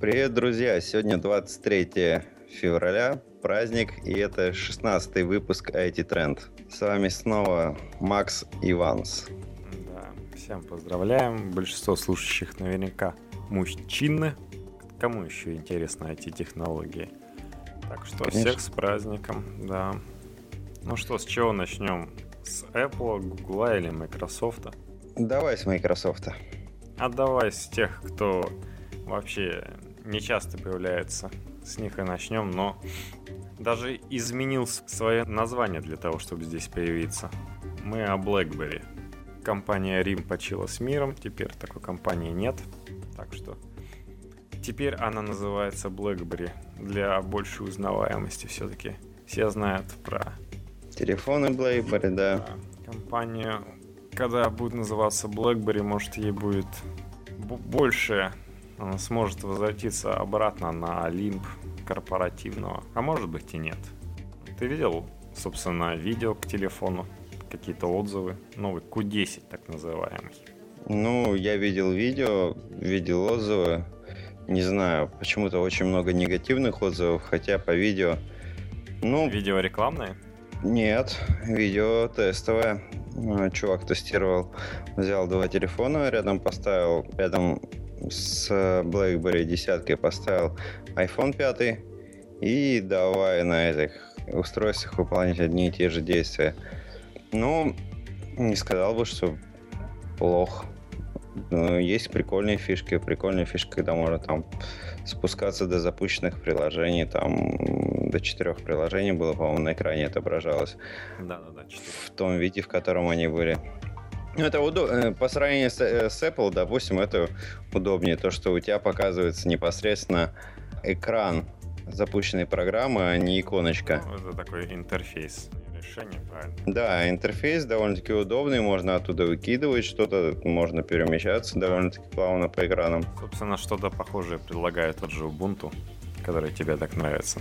Привет, друзья! Сегодня 23 февраля, праздник, и это 16 выпуск IT Trend. С вами снова Макс Иванс. Да, всем поздравляем. Большинство слушающих наверняка мужчины. Кому еще интересны эти технологии? Так что Конечно. всех с праздником, да. Ну что, с чего начнем? С Apple, Google или Microsoft? Давай с Microsoft. А давай с тех, кто вообще не часто появляется. С них и начнем, но даже изменил свое название для того, чтобы здесь появиться. Мы о BlackBerry. Компания Рим почила с миром, теперь такой компании нет. Так что теперь она называется BlackBerry для большей узнаваемости все-таки. Все знают про телефоны BlackBerry, да. Компания, когда будет называться BlackBerry, может ей будет больше сможет возвратиться обратно на Олимп корпоративного. А может быть и нет. Ты видел, собственно, видео к телефону? Какие-то отзывы? Новый Q10 так называемый. Ну, я видел видео, видел отзывы. Не знаю, почему-то очень много негативных отзывов, хотя по видео... Ну, видео рекламное? Нет, видео тестовое. Чувак тестировал, взял два телефона, рядом поставил, рядом с BlackBerry десяткой поставил iPhone 5 и давай на этих устройствах выполнять одни и те же действия. Ну, не сказал бы, что плохо. Ну, есть прикольные фишки. Прикольная фишка, когда можно там спускаться до запущенных приложений. Там до четырех приложений было, по-моему, на экране отображалось. Да-да-да, В том виде, в котором они были. Ну, это удобно. Э, по сравнению с, э, с Apple, допустим, это удобнее. То, что у тебя показывается непосредственно экран запущенной программы, а не иконочка. Ну, это такой интерфейс решение, правильно? Да, интерфейс довольно-таки удобный, можно оттуда выкидывать что-то, можно перемещаться довольно-таки плавно по экранам. Собственно, что-то похожее предлагает тот же Ubuntu, который тебе так нравится.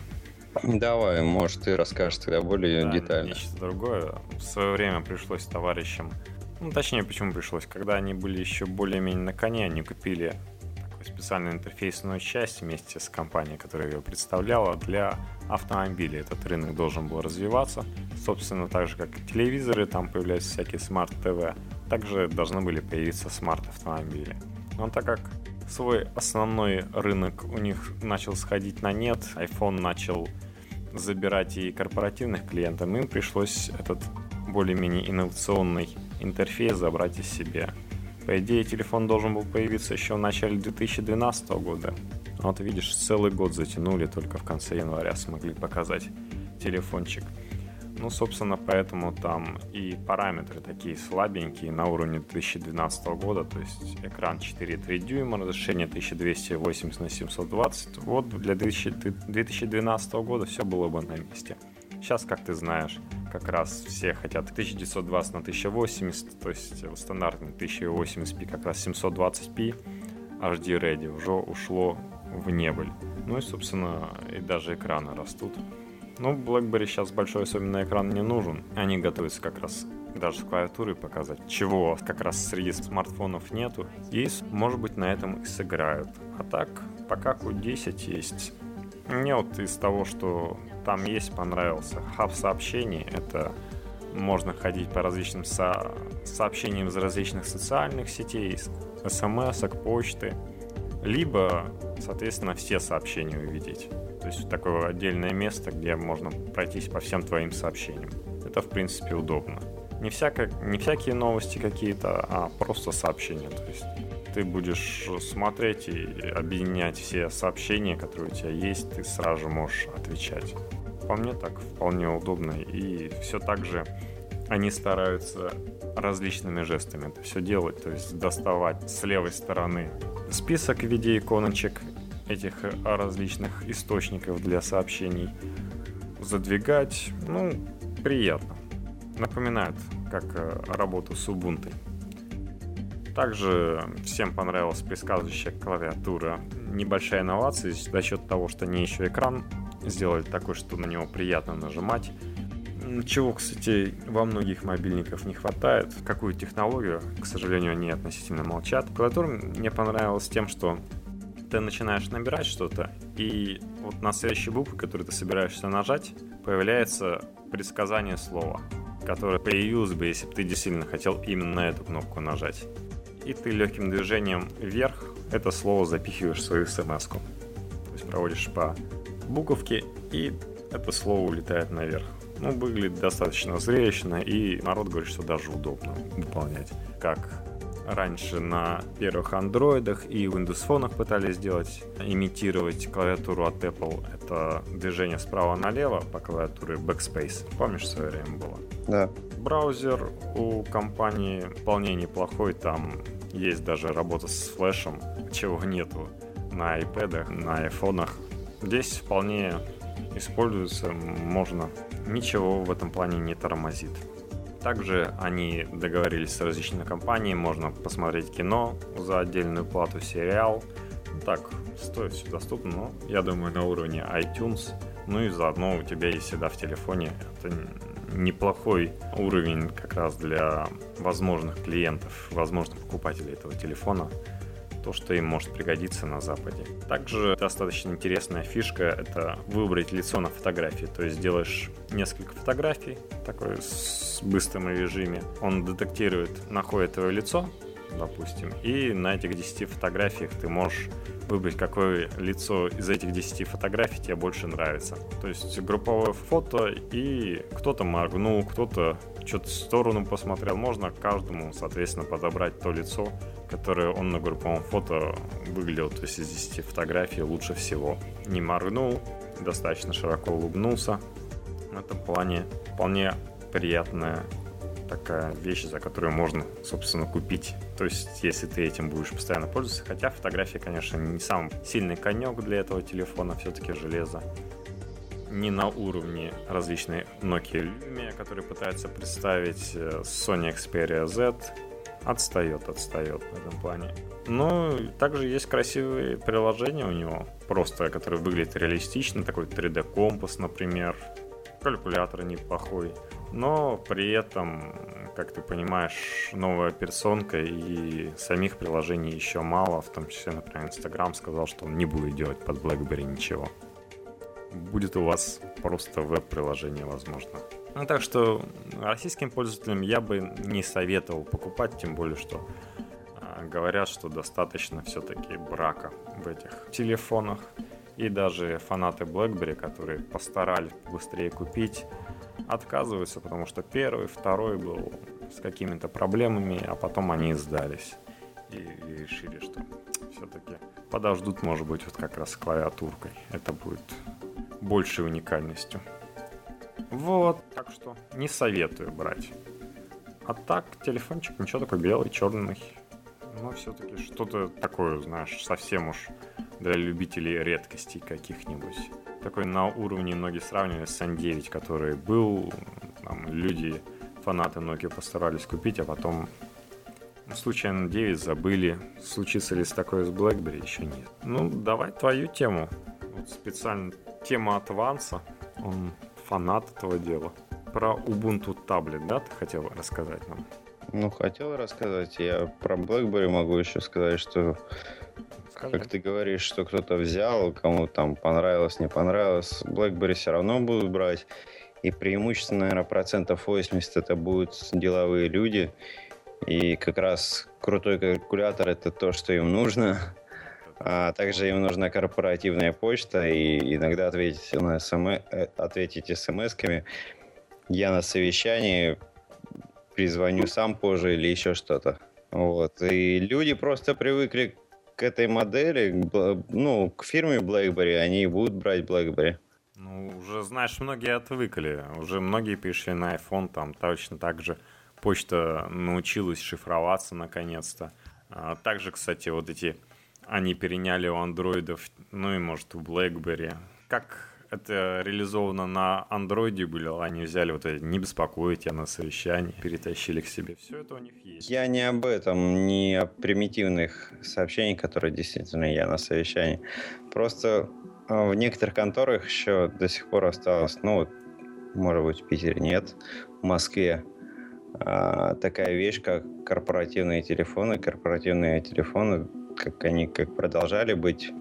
Давай, может, ты расскажешь тогда более да, детально. Нечто другое. В свое время пришлось товарищам ну, точнее, почему пришлось? Когда они были еще более-менее на коне, они купили такую специальную интерфейсную часть вместе с компанией, которая ее представляла для автомобилей. Этот рынок должен был развиваться. Собственно, так же, как и телевизоры, там появляются всякие смарт-ТВ. Также должны были появиться смарт-автомобили. Но так как свой основной рынок у них начал сходить на нет, iPhone начал забирать и корпоративных клиентов, им пришлось этот более-менее инновационный интерфейс забрать из себя. По идее, телефон должен был появиться еще в начале 2012 года. А вот видишь, целый год затянули, только в конце января смогли показать телефончик. Ну, собственно, поэтому там и параметры такие слабенькие на уровне 2012 года, то есть экран 4,3 дюйма, разрешение 1280 на 720. Вот для 2012 года все было бы на месте. Сейчас, как ты знаешь, как раз все хотят 1920 на 1080, то есть стандартный 1080p как раз 720p, HD Ready уже ушло в небыль. Ну и, собственно, и даже экраны растут. Ну, BlackBerry сейчас большой особенно экран не нужен. Они готовятся как раз даже с клавиатурой показать, чего как раз среди смартфонов нету. И, может быть, на этом и сыграют. А так, пока Q10 есть. Мне вот из того, что там есть, понравился. Хаб сообщений — это можно ходить по различным со... сообщениям из различных социальных сетей, смс, почты, либо, соответственно, все сообщения увидеть. То есть такое отдельное место, где можно пройтись по всем твоим сообщениям. Это, в принципе, удобно. Не, всяко, не всякие новости какие-то, а просто сообщения. То есть ты будешь смотреть и объединять все сообщения, которые у тебя есть, ты сразу же можешь отвечать. По мне так вполне удобно. И все так же они стараются различными жестами это все делать. То есть доставать с левой стороны список в виде иконочек этих различных источников для сообщений. Задвигать, ну, приятно. Напоминает, как э, работу с Ubuntu. Также всем понравилась предсказывающая клавиатура. Небольшая инновация за счет того, что не еще экран сделали такой, что на него приятно нажимать. Чего, кстати, во многих мобильниках не хватает. Какую технологию, к сожалению, они относительно молчат. Клавиатура мне понравилась тем, что ты начинаешь набирать что-то, и вот на следующей букве, которую ты собираешься нажать, появляется предсказание слова, которое появилось бы, если бы ты действительно хотел именно на эту кнопку нажать. И ты легким движением вверх это слово запихиваешь в свою смс -ку. То есть проводишь по буковке, и это слово улетает наверх. Ну, выглядит достаточно зрелищно, и народ говорит, что даже удобно выполнять. Как раньше на первых андроидах и Windows фонах пытались сделать, имитировать клавиатуру от Apple. Это движение справа налево по клавиатуре Backspace. Помнишь, в свое время было? Да. Браузер у компании вполне неплохой, там есть даже работа с флешем, чего нету на iPad, на айфонах. Здесь вполне используется, можно. Ничего в этом плане не тормозит. Также они договорились с различными компаниями, можно посмотреть кино за отдельную плату, сериал. Ну, так, стоит все доступно, но я думаю на уровне iTunes. Ну и заодно у тебя есть всегда в телефоне. Это неплохой уровень как раз для возможных клиентов, возможных покупателей этого телефона то, что им может пригодиться на Западе. Также достаточно интересная фишка — это выбрать лицо на фотографии. То есть делаешь несколько фотографий, такой с быстрым режиме. Он детектирует, находит твое лицо, допустим, и на этих 10 фотографиях ты можешь выбрать, какое лицо из этих 10 фотографий тебе больше нравится. То есть групповое фото, и кто-то моргнул, кто-то что-то в сторону посмотрел. Можно каждому, соответственно, подобрать то лицо, которое он на групповом фото выглядел, то есть из 10 фотографий лучше всего. Не моргнул, достаточно широко улыбнулся. В этом плане вполне приятная такая вещь, за которую можно, собственно, купить. То есть, если ты этим будешь постоянно пользоваться. Хотя фотографии, конечно, не самый сильный конек для этого телефона, все-таки железо. Не на уровне различной Nokia Lumia, которые пытаются представить э, Sony Xperia Z. Отстает, отстает в этом плане. Но также есть красивые приложения у него, просто которые выглядят реалистично, такой 3D-компас, например, калькулятор неплохой но при этом, как ты понимаешь, новая персонка и самих приложений еще мало, в том числе, например, Instagram сказал, что он не будет делать под BlackBerry ничего. Будет у вас просто веб-приложение, возможно. Ну, так что российским пользователям я бы не советовал покупать, тем более, что э, говорят, что достаточно все-таки брака в этих телефонах. И даже фанаты BlackBerry, которые постарались быстрее купить, отказываются, потому что первый, второй был с какими-то проблемами, а потом они сдались и, решили, что все-таки подождут, может быть, вот как раз с клавиатуркой. Это будет большей уникальностью. Вот, так что не советую брать. А так, телефончик ничего такой белый, черный. Но все-таки что-то такое, знаешь, совсем уж для любителей редкостей каких-нибудь такой на уровне многие сравнивали с N9, который был, там, люди, фанаты Nokia постарались купить, а потом случайно 9 забыли. Случится ли с такое с BlackBerry? Еще нет. Ну, давай твою тему. Вот специально тема Адванса. Он фанат этого дела. Про Ubuntu таблет, да, ты хотел рассказать нам? Ну, хотел рассказать. Я про BlackBerry могу еще сказать, что Скажи. Как ты говоришь, что кто-то взял, кому там понравилось, не понравилось, BlackBerry все равно будут брать. И преимущественно, наверное, процентов 80 это будут деловые люди. И как раз крутой калькулятор это то, что им нужно. А также им нужна корпоративная почта и иногда ответить на СМ... Э, ответить смс-ками. Я на совещании призвоню сам позже или еще что-то. Вот. И люди просто привыкли к этой модели, ну, к фирме BlackBerry, они будут брать BlackBerry. Ну, уже, знаешь, многие отвыкли. Уже многие перешли на iPhone, там точно так же почта научилась шифроваться наконец-то. А также, кстати, вот эти они переняли у андроидов, ну и, может, у BlackBerry. Как это реализовано на андроиде было, они взяли вот это «не беспокоить», на совещании, перетащили к себе. Все это у них есть. Я не об этом, не о примитивных сообщениях, которые действительно я на совещании. Просто а, в некоторых конторах еще до сих пор осталось, ну может быть, в Питере нет, в Москве а, такая вещь, как корпоративные телефоны. Корпоративные телефоны как они как продолжали быть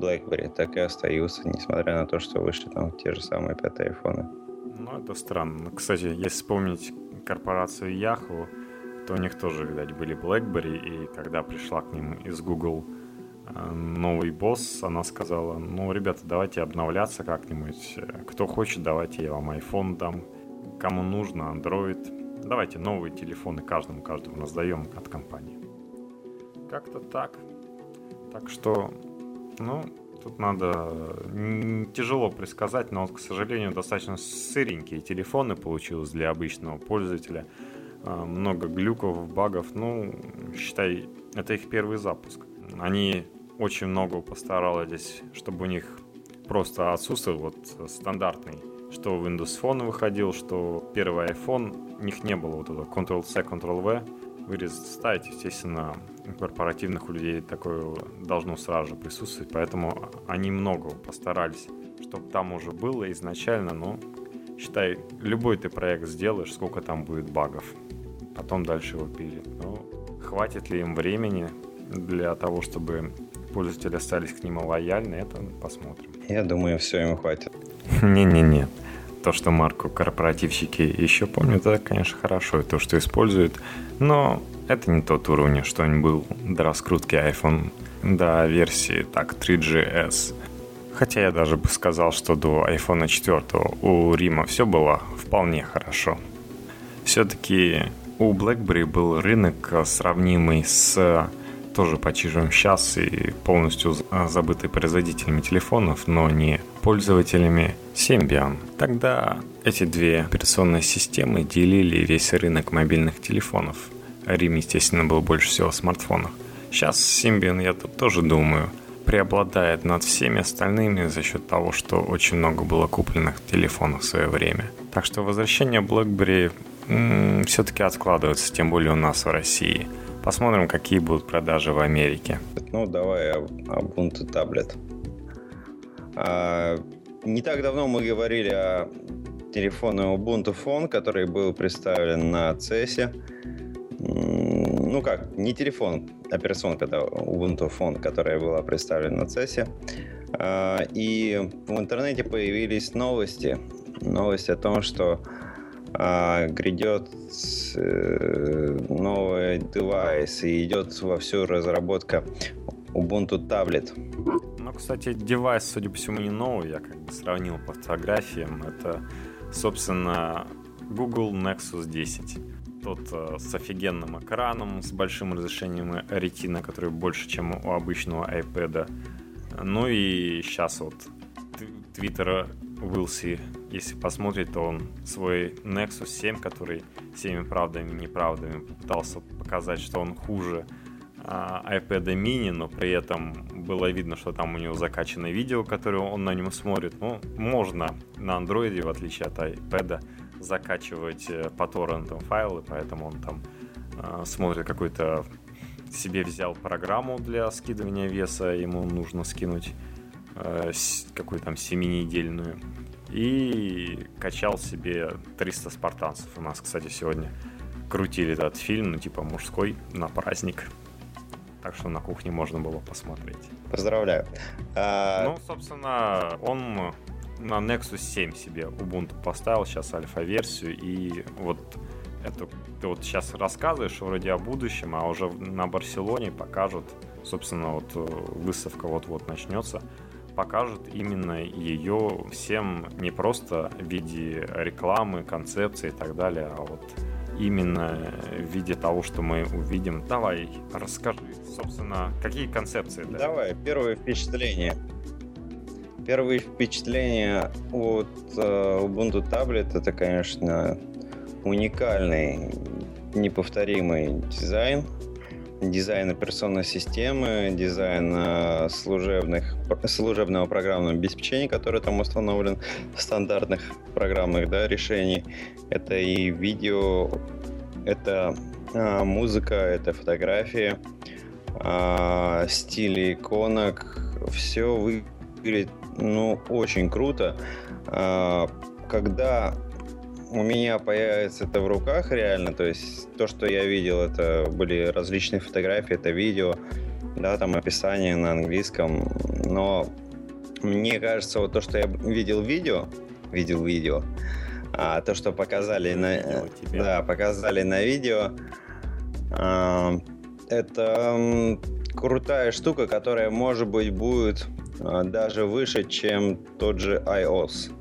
BlackBerry, так и остаются, несмотря на то, что вышли там те же самые пятые айфоны. Ну, это странно. Кстати, если вспомнить корпорацию Yahoo, то у них тоже, видать, были BlackBerry, и когда пришла к ним из Google э, новый босс, она сказала, ну, ребята, давайте обновляться как-нибудь. Кто хочет, давайте я вам iPhone дам. Кому нужно, Android. Давайте новые телефоны каждому, каждому раздаем от компании. Как-то так. Так что, ну, тут надо тяжело предсказать, но, к сожалению, достаточно сыренькие телефоны получилось для обычного пользователя. А, много глюков, багов. Ну, считай, это их первый запуск. Они очень много постарались, чтобы у них просто отсутствовал вот стандартный, что Windows Phone выходил, что первый iPhone, у них не было вот этого Ctrl-C, Ctrl-V, вырез ставить, естественно, у корпоративных людей такое должно сразу же присутствовать, поэтому они много постарались, чтобы там уже было изначально, но считай, любой ты проект сделаешь, сколько там будет багов, потом дальше его пилит. Ну, хватит ли им времени для того, чтобы пользователи остались к ним лояльны, это посмотрим. Я думаю, все им хватит. Не-не-не. То, что марку корпоративщики еще помнят, это, конечно, хорошо. И то, что используют. Но это не тот уровень, что он был до раскрутки iPhone до версии так 3GS. Хотя я даже бы сказал, что до iPhone 4 у Рима все было вполне хорошо. Все-таки у BlackBerry был рынок сравнимый с тоже почижем сейчас и полностью забытый производителями телефонов, но не пользователями Symbian. Тогда эти две операционные системы делили весь рынок мобильных телефонов. Рим, естественно, был больше всего в смартфонах. Сейчас Symbian, я тут тоже думаю, преобладает над всеми остальными за счет того, что очень много было купленных телефонов в свое время. Так что возвращение BlackBerry все-таки откладывается, тем более у нас в России. Посмотрим, какие будут продажи в Америке. Ну, давай Ubuntu таблет. А, не так давно мы говорили о телефоне Ubuntu Phone, который был представлен на CES. Ну как, не телефон, операционка это Ubuntu Phone, которая была представлена на CES. А, и в интернете появились новости. Новость о том, что а, грядет э, новый девайс и идет вовсю разработка Ubuntu Tablet. Ну, кстати, девайс, судя по всему, не новый. Я как бы сравнил по фотографиям. Это, собственно, Google Nexus 10. Тот э, с офигенным экраном, с большим разрешением Retina, который больше, чем у обычного iPad. Ну и сейчас вот Twitter Уилси, если посмотреть, то он свой Nexus 7, который всеми правдами и неправдами пытался показать, что он хуже iPad mini, но при этом было видно, что там у него закачано видео, которое он на нем смотрит. Ну, можно на андроиде, в отличие от iPad, закачивать э, по торрентам файлы, поэтому он там э, смотрит какой-то себе взял программу для скидывания веса, ему нужно скинуть э, какую там семинедельную и качал себе 300 спартанцев. У нас, кстати, сегодня крутили этот фильм, ну, типа мужской, на праздник так что на кухне можно было посмотреть. Поздравляю. А... Ну, собственно, он на Nexus 7 себе Ubuntu поставил сейчас альфа-версию, и вот это ты вот сейчас рассказываешь вроде о будущем, а уже на Барселоне покажут, собственно, вот э, выставка вот-вот начнется, покажут именно ее всем не просто в виде рекламы, концепции и так далее, а вот именно в виде того, что мы увидим. Давай, расскажи, собственно, какие концепции? Да? Давай, первое впечатление. Первые впечатления от uh, Ubuntu Tablet это, конечно, уникальный, неповторимый дизайн дизайн операционной системы, дизайн э, служебных, служебного программного обеспечения, которое там установлен, стандартных программных да, решений. Это и видео, это а, музыка, это фотографии, а, стили иконок. Все выглядит ну, очень круто. А, когда у меня появится это в руках реально. То есть то, что я видел, это были различные фотографии, это видео. да, там описание на английском, но мне кажется, вот то, что я видел видео, видел видео, а то, что показали на, да, показали на видео, а, это крутая штука, которая, может быть, будет а, даже выше, чем тот же iOS.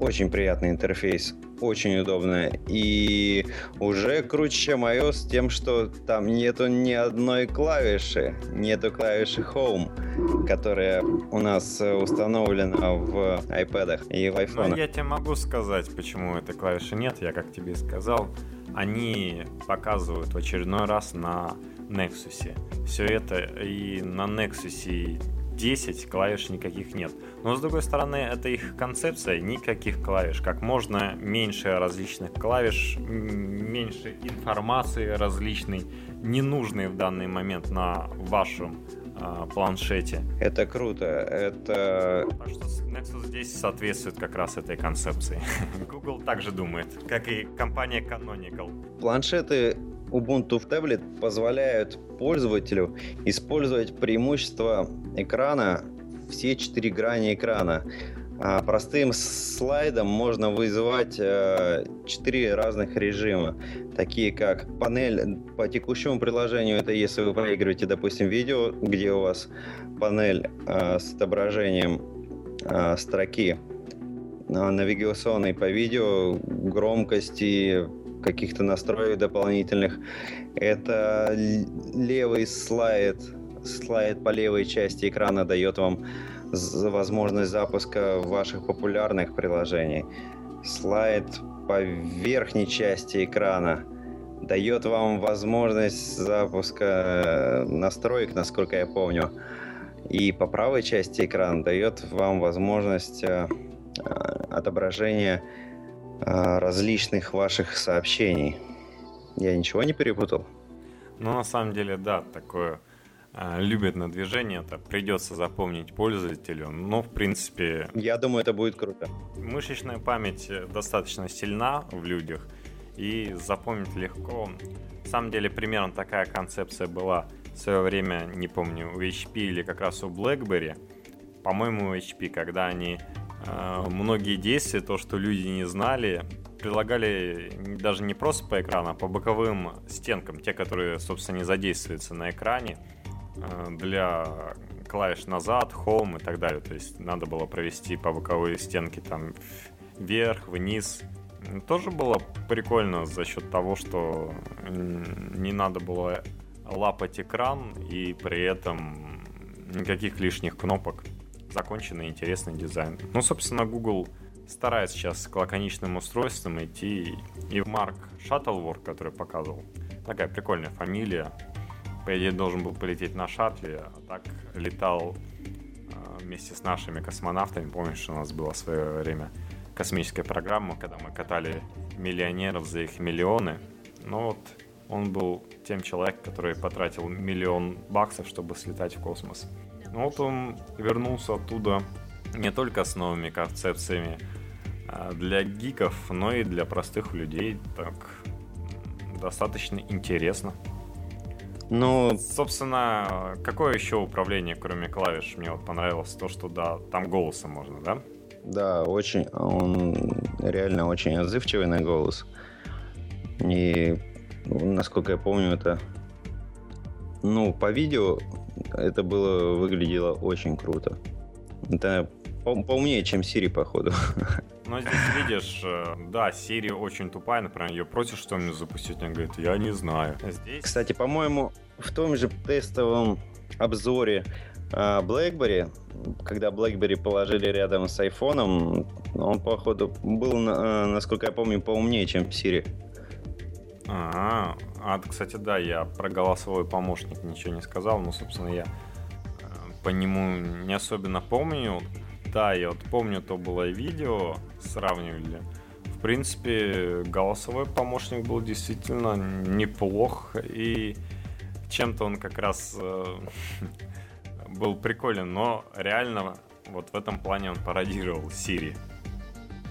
Очень приятный интерфейс, очень удобно. И уже круче, чем iOS, тем, что там нету ни одной клавиши, нету клавиши Home, которая у нас установлена в iPad и в iPhone. Ну, я тебе могу сказать, почему этой клавиши нет. Я, как тебе сказал, они показывают в очередной раз на Nexus. Все это и на Nexus 10 клавиш никаких нет. Но с другой стороны, это их концепция, никаких клавиш. Как можно меньше различных клавиш, меньше информации различной, ненужной в данный момент на вашем э, планшете. Это круто. Это... Так что Nexus здесь соответствует как раз этой концепции. Google также думает, как и компания Canonical. Планшеты Ubuntu в таблет позволяют пользователю использовать преимущество экрана, все четыре грани экрана. А простым слайдом можно вызывать э, четыре разных режима, такие как панель по текущему приложению, это если вы проигрываете, допустим, видео, где у вас панель э, с отображением э, строки навигационной по видео, громкости, каких-то настроек дополнительных. Это левый слайд, слайд по левой части экрана дает вам возможность запуска ваших популярных приложений. Слайд по верхней части экрана дает вам возможность запуска э, настроек, насколько я помню. И по правой части экрана дает вам возможность э, э, отображения различных ваших сообщений. Я ничего не перепутал? Ну, на самом деле, да, такое а, любят на движение, это придется запомнить пользователю, но в принципе... Я думаю, это будет круто. Мышечная память э, достаточно сильна в людях, и запомнить легко. На самом деле, примерно такая концепция была в свое время, не помню, у HP или как раз у BlackBerry. По-моему, у HP, когда они а, многие действия, то, что люди не знали, прилагали даже не просто по экрану, а по боковым стенкам, те, которые, собственно, не задействуются на экране, для клавиш назад, home и так далее. То есть надо было провести по боковой стенке там вверх, вниз. Тоже было прикольно за счет того, что не надо было лапать экран и при этом никаких лишних кнопок законченный интересный дизайн. Ну, собственно, Google старается сейчас к лаконичным устройствам идти. И Марк Шаттлворк, который показывал, такая прикольная фамилия. По идее, должен был полететь на шаттле, а так летал а, вместе с нашими космонавтами. Помнишь, у нас была в свое время космическая программа, когда мы катали миллионеров за их миллионы. Ну вот, он был тем человеком, который потратил миллион баксов, чтобы слетать в космос. Ну вот он вернулся оттуда не только с новыми концепциями а для гиков, но и для простых людей. Так достаточно интересно. Ну, собственно, какое еще управление, кроме клавиш, мне вот понравилось то, что да, там голосом можно, да? Да, очень, он реально очень отзывчивый на голос. И, насколько я помню, это, ну, по видео это было, выглядело очень круто. Это по поумнее, чем Siri, походу. Но здесь видишь, э, да, Siri очень тупая, например, ее просишь что-нибудь запустить, она говорит, я не знаю. Здесь... Кстати, по-моему, в том же тестовом обзоре а, BlackBerry, когда BlackBerry положили рядом с iPhone, он, походу, был, э, насколько я помню, поумнее, чем Siri. А, а, кстати, да, я про голосовой помощник ничего не сказал, но, собственно, я э, по нему не особенно помню. Да, я вот помню, то было видео, сравнивали. В принципе, голосовой помощник был действительно неплох, и чем-то он как раз э, был приколен, но реально вот в этом плане он пародировал Siri.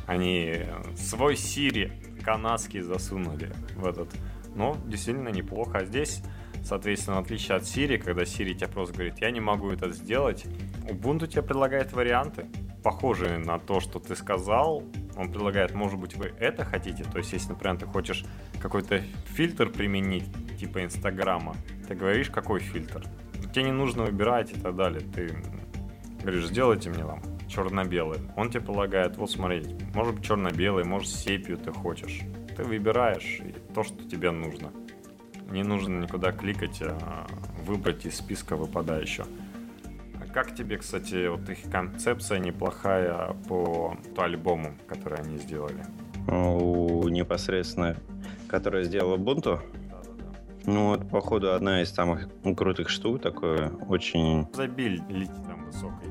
Они свой Siri канадский засунули в этот. Но действительно неплохо. А здесь Соответственно, в отличие от Siri, когда Siri тебе просто говорит, я не могу это сделать, Ubuntu тебе предлагает варианты, похожие на то, что ты сказал. Он предлагает, может быть, вы это хотите. То есть, если, например, ты хочешь какой-то фильтр применить, типа Инстаграма, ты говоришь, какой фильтр. Тебе не нужно выбирать и так далее. Ты говоришь, сделайте мне там черно-белый. Он тебе предлагает, вот смотри, может быть черно-белый, может сепию ты хочешь. Ты выбираешь то, что тебе нужно. Не нужно никуда кликать, а выбрать из списка выпадающего. Как тебе, кстати, вот их концепция неплохая по, альбому, который они сделали? У непосредственно, который сделал Ubuntu? Ну, вот, походу, одна из самых крутых штук, такое очень... Забиль летит там высокой.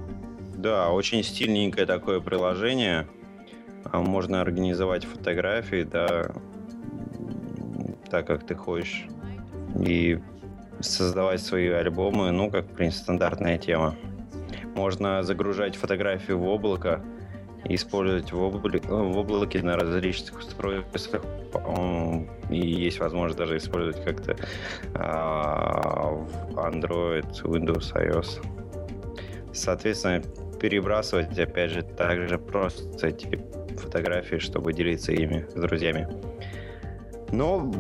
Да, очень стильненькое такое приложение. А, можно организовать фотографии, да, так, как ты хочешь. И создавать свои альбомы, ну, как, в принципе, стандартная тема. Можно загружать фотографии в облако, использовать в, облаке, в облаке на различных устройствах. И есть возможность даже использовать как-то а, в Android, Windows, iOS. Соответственно, перебрасывать, опять же, также просто эти фотографии, чтобы делиться ими с друзьями. Но,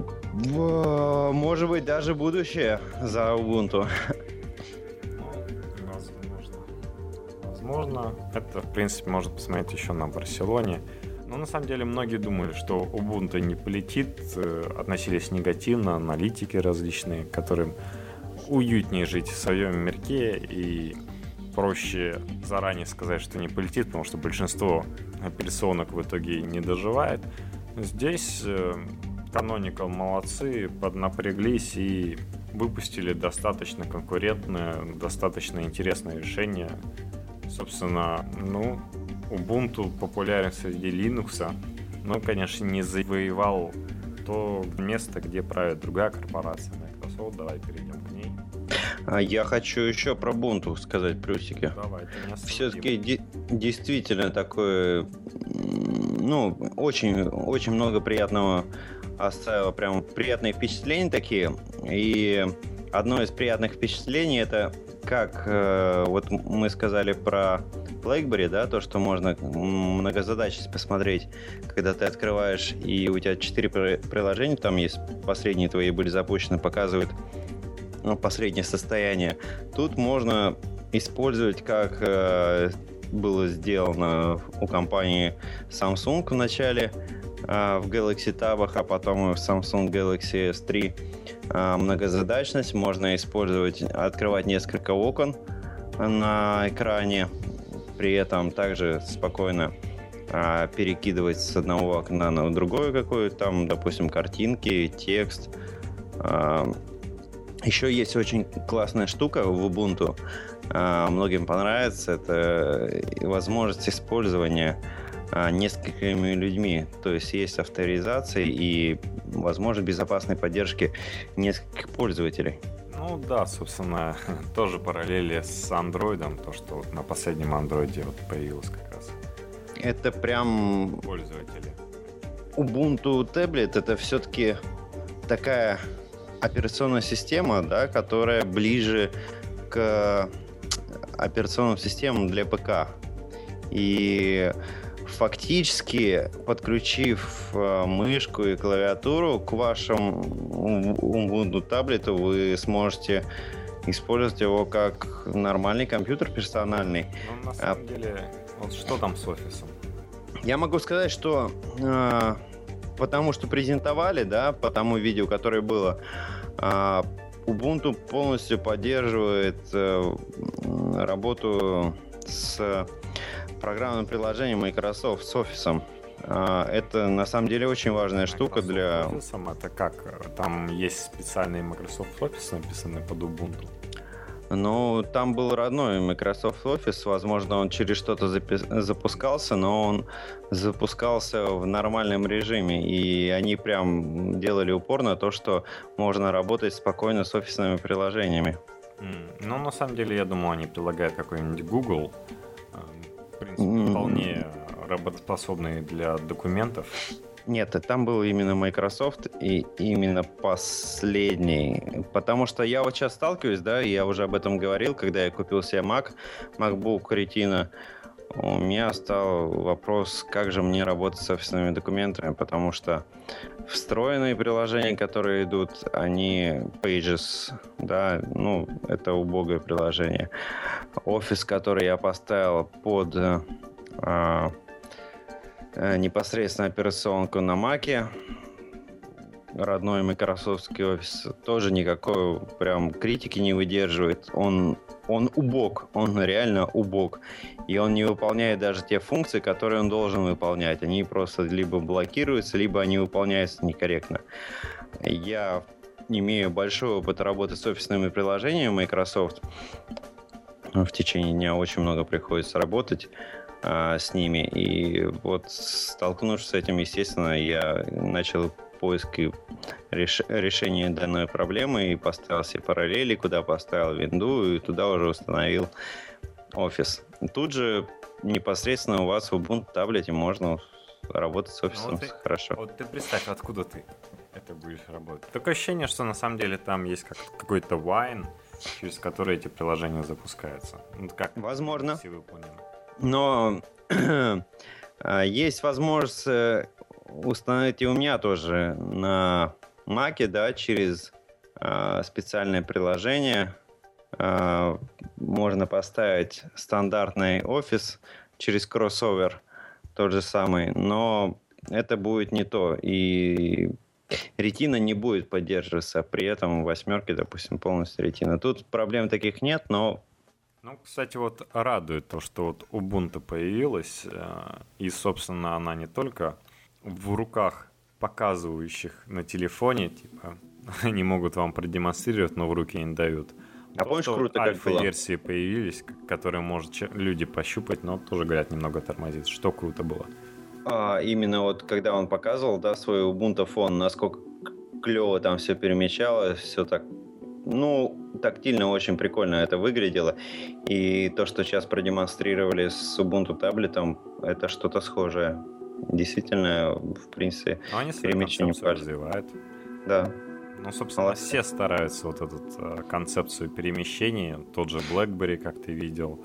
может быть, даже будущее за Ubuntu. Возможно. Это, в принципе, можно посмотреть еще на Барселоне. Но на самом деле многие думали, что Ubuntu не полетит, э, относились негативно, аналитики различные, которым уютнее жить в своем мирке и проще заранее сказать, что не полетит, потому что большинство операционок в итоге не доживает. Здесь э, Canonical молодцы, поднапряглись и выпустили достаточно конкурентное, достаточно интересное решение. Собственно, ну, Ubuntu популярен среди Linux, но, конечно, не завоевал то место, где правит другая корпорация, Microsoft. Давай перейдем к ней. А я хочу еще про Ubuntu сказать плюсики. Давай, Все-таки де- действительно такое, ну, очень, очень много приятного оставило, прям приятные впечатления такие. И одно из приятных впечатлений это как э, вот мы сказали про BlackBerry, да, то, что можно многозадачность посмотреть, когда ты открываешь, и у тебя четыре приложения, там есть последние твои были запущены, показывают ну, последнее состояние. Тут можно использовать, как э, было сделано у компании Samsung в начале, в Galaxy Tab, а потом и в Samsung Galaxy S3 э, многозадачность. Можно использовать, открывать несколько окон на экране, при этом также спокойно а, перекидывать с одного окна на другое какое-то, там, допустим, картинки, текст. Еще есть очень классная штука в Ubuntu, многим понравится, это возможность использования несколькими людьми. То есть есть авторизация и возможность безопасной поддержки нескольких пользователей. Ну да, собственно, тоже параллели с андроидом, то, что вот на последнем андроиде вот появилось как раз. Это прям... Пользователи. Ubuntu таблет это все-таки такая операционная система, да, которая ближе к операционным системам для ПК. И фактически, подключив э, мышку и клавиатуру к вашему Ubuntu таблету, вы сможете использовать его как нормальный компьютер персональный. Ну, на самом а... деле, вот что там с офисом? Я могу сказать, что э, потому что презентовали, да, по тому видео, которое было, э, Ubuntu полностью поддерживает э, работу с программным приложением Microsoft с офисом. А, это на самом деле очень важная штука для... Офисом это как? Там есть специальный Microsoft Office, написанный под Ubuntu? Ну, там был родной Microsoft Office, возможно, он через что-то запи- запускался, но он запускался в нормальном режиме, и они прям делали упор на то, что можно работать спокойно с офисными приложениями. Mm. Ну, на самом деле, я думаю, они прилагают какой-нибудь Google, принципе, вполне работоспособный для документов. Нет, там был именно Microsoft и именно последний. Потому что я вот сейчас сталкиваюсь, да, я уже об этом говорил, когда я купил себе Mac, MacBook Retina. У меня стал вопрос, как же мне работать с офисными документами, потому что встроенные приложения, которые идут, они Pages, да, ну, это убогое приложение. Офис, который я поставил под а, непосредственно операционку на Маке, родной Microsoft офис тоже никакой прям критики не выдерживает. Он, он убог, он реально убог. И он не выполняет даже те функции, которые он должен выполнять. Они просто либо блокируются, либо они выполняются некорректно. Я имею большой опыт работы с офисными приложениями Microsoft. В течение дня очень много приходится работать а, с ними. И вот столкнувшись с этим, естественно, я начал поиски реш... решения данной проблемы и поставил себе параллели, куда поставил винду и туда уже установил офис. Тут же непосредственно у вас в Ubuntu таблете можно работать с офисом ну, вот ты, хорошо. Вот ты представь, откуда ты это будешь работать. Такое ощущение, что на самом деле там есть как какой-то wine, через который эти приложения запускаются. Ну, как Возможно. Но а, есть возможность э, установить и у меня тоже на Маке, да, через э, специальное приложение. Э, можно поставить стандартный офис через кроссовер, тот же самый, но это будет не то. И ретина не будет поддерживаться, при этом восьмерке, допустим, полностью ретина. Тут проблем таких нет, но ну, кстати, вот радует то, что вот Ubuntu появилась, э, и, собственно, она не только в руках показывающих на телефоне, типа, они могут вам продемонстрировать, но в руки не дают. А помнишь, круто как было? версии появились, которые может люди пощупать, но тоже, говорят, немного тормозит. Что круто было? А, именно вот когда он показывал, да, свой Ubuntu фон, насколько клево там все перемещалось, все так ну, тактильно очень прикольно это выглядело. И то, что сейчас продемонстрировали с Ubuntu таблетом, это что-то схожее. Действительно, в принципе, Но они перемещение развивают. Да. Ну, собственно, Молодцы. все стараются вот эту э, концепцию перемещения. Тот же BlackBerry, как ты видел.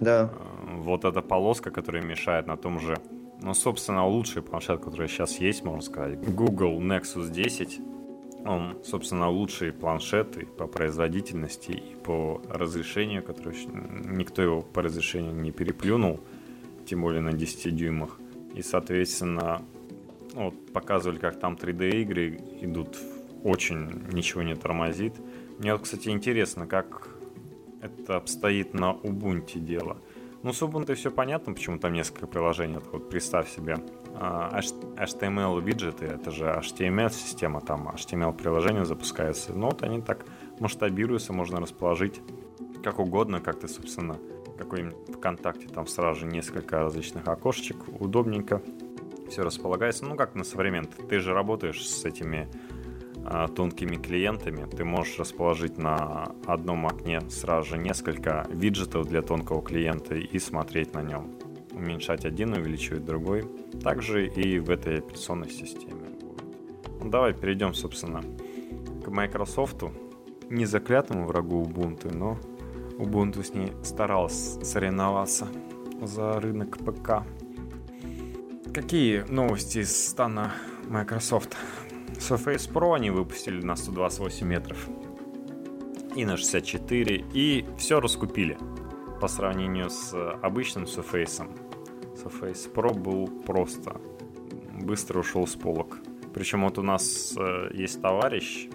Да. Э, вот эта полоска, которая мешает на том же... Ну, собственно, лучший планшет, который сейчас есть, можно сказать, Google Nexus 10 он, собственно, лучший планшет и по производительности, и по разрешению, которое никто его по разрешению не переплюнул, тем более на 10 дюймах. И, соответственно, ну, вот, показывали, как там 3D-игры идут, очень ничего не тормозит. Мне вот, кстати, интересно, как это обстоит на Ubuntu дело. Ну, с Ubuntu все понятно, почему там несколько приложений. Вот представь себе, HTML виджеты, это же HTML система, там HTML приложение запускается. Но вот они так масштабируются, можно расположить как угодно, как ты, собственно, какой-нибудь ВКонтакте, там сразу же несколько различных окошечек, удобненько все располагается. Ну, как на современных. Ты же работаешь с этими а, тонкими клиентами. Ты можешь расположить на одном окне сразу же несколько виджетов для тонкого клиента и смотреть на нем уменьшать один, увеличивать другой. Также и в этой операционной системе. Ну, давай перейдем, собственно, к Microsoft. Не заклятому врагу Ubuntu, но Ubuntu с ней старался соревноваться за рынок ПК. Какие новости из стана Microsoft? Surface Pro они выпустили на 128 метров и на 64, и все раскупили по сравнению с обычным Surface. Surface Pro был просто быстро ушел с полок. Причем вот у нас э, есть товарищ,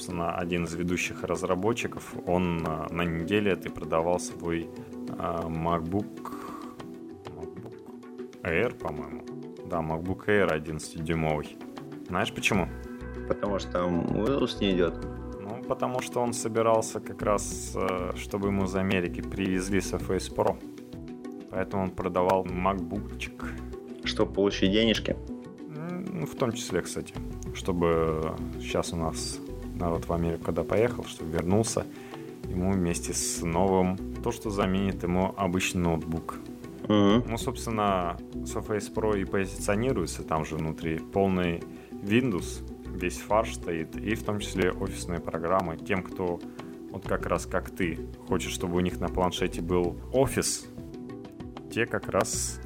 собственно, один из ведущих разработчиков, он э, на неделе ты продавал свой э, MacBook, MacBook Air, по-моему. Да, MacBook Air 11-дюймовый. Знаешь почему? Потому что Windows не идет. Ну, потому что он собирался как раз, э, чтобы ему из Америки привезли Surface Pro. Поэтому он продавал макбукчик. Чтобы получить денежки? Ну, в том числе, кстати. Чтобы сейчас у нас народ в Америку, когда поехал, чтобы вернулся ему вместе с новым, то, что заменит ему обычный ноутбук. Mm-hmm. Ну, собственно, Surface Pro и позиционируется там же внутри полный Windows, весь фарш стоит, и в том числе офисные программы. Тем, кто вот как раз как ты, хочет, чтобы у них на планшете был офис, те как раз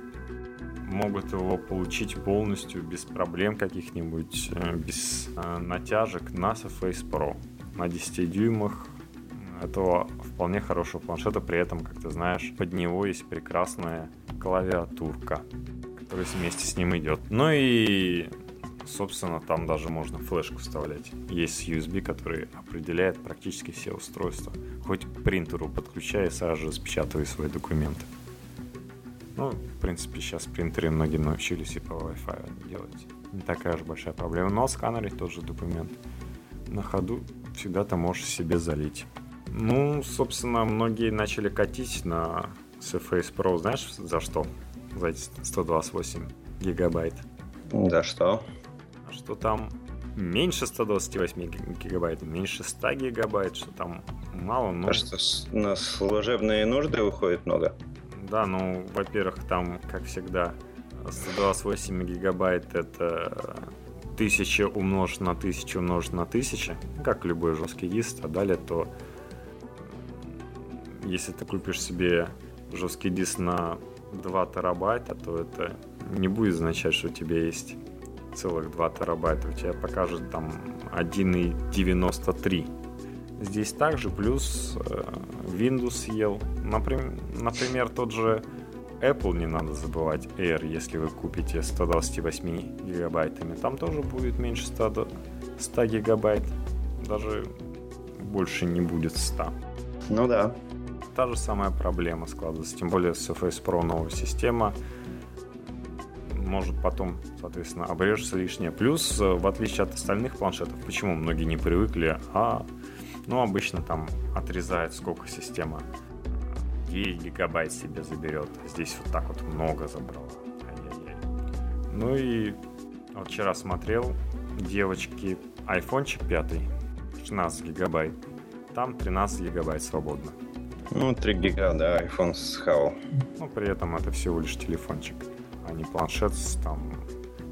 могут его получить полностью без проблем каких-нибудь, э, без э, натяжек на Surface Pro. На 10 дюймах этого вполне хорошего планшета, при этом, как ты знаешь, под него есть прекрасная клавиатурка, которая вместе с ним идет. Ну и собственно, там даже можно флешку вставлять. Есть USB, который определяет практически все устройства. Хоть к принтеру подключая, сразу же распечатывай свои документы. Ну, в принципе, сейчас принтеры многие научились и по Wi-Fi делать. Не такая же большая проблема. Но сканерить тот же документ на ходу всегда ты можешь себе залить. Ну, собственно, многие начали катить на Surface Pro, знаешь, за что? За эти 128 гигабайт. За что? Что там меньше 128 гигабайт, меньше 100 гигабайт, что там мало, но... А что, на служебные нужды уходит много? Да, ну, во-первых, там, как всегда, 128 гигабайт это 1000 умножить на 1000 умножить на 1000, как любой жесткий диск, а далее то если ты купишь себе жесткий диск на 2 терабайта, то это не будет означать, что у тебя есть целых 2 терабайта. У тебя покажет там 1,93. Здесь также плюс э, Windows съел. Например, например, тот же Apple не надо забывать Air, если вы купите 128 гигабайтами. Там тоже будет меньше 100, 100 гигабайт. Даже больше не будет 100. Ну да та же самая проблема складывается. Тем более Surface Pro новая система. Может потом, соответственно, обрежется лишнее. Плюс, э, в отличие от остальных планшетов, почему многие не привыкли, а ну, обычно там отрезает, сколько система 9 гигабайт себе заберет. Здесь вот так вот много забрала. Ай-яй-яй. Ну и вот вчера смотрел, девочки, айфончик 5, 16 гигабайт, там 13 гигабайт свободно. Ну, 3 гига, да, iPhone схавал. Но при этом это всего лишь телефончик, а не планшет. Там,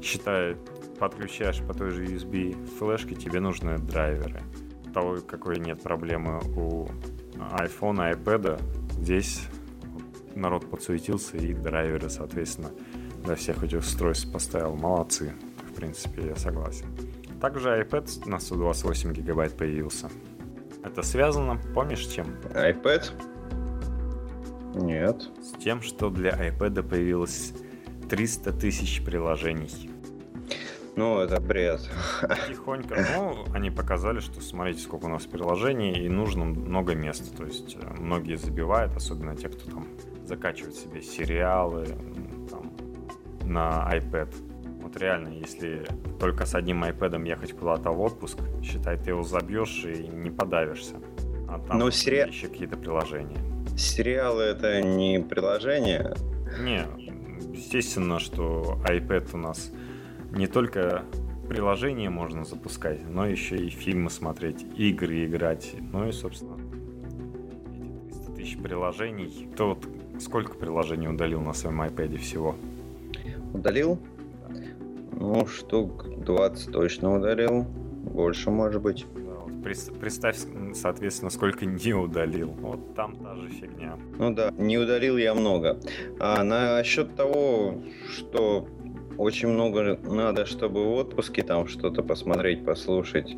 считай, подключаешь по той же USB флешке, тебе нужны драйверы. Того, какой нет проблемы у iPhone, iPad, здесь народ подсуетился и драйверы, соответственно, для всех этих устройств поставил. Молодцы, в принципе, я согласен. Также iPad на 128 гигабайт появился. Это связано, помнишь, чем? iPad? Нет. С тем, что для iPad появилось 300 тысяч приложений. Ну, это бред. Тихонько. Ну, они показали, что смотрите, сколько у нас приложений, и нужно много места. То есть э, многие забивают, особенно те, кто там закачивает себе сериалы там, на iPad вот реально, если только с одним iPad ехать куда-то в отпуск, считай, ты его забьешь и не подавишься. А там Но сери... еще какие-то приложения. Сериалы это не приложение? Не, естественно, что iPad у нас не только приложения можно запускать, но еще и фильмы смотреть, игры играть. Ну и, собственно, эти 300 тысяч приложений. Ты вот сколько приложений удалил на своем iPad всего? Удалил? Ну, штук 20 точно удалил. Больше, может быть. Да, вот представь, соответственно, сколько не удалил. Вот там та же фигня. Ну да, не удалил я много. А насчет того, что очень много надо, чтобы в отпуске там что-то посмотреть, послушать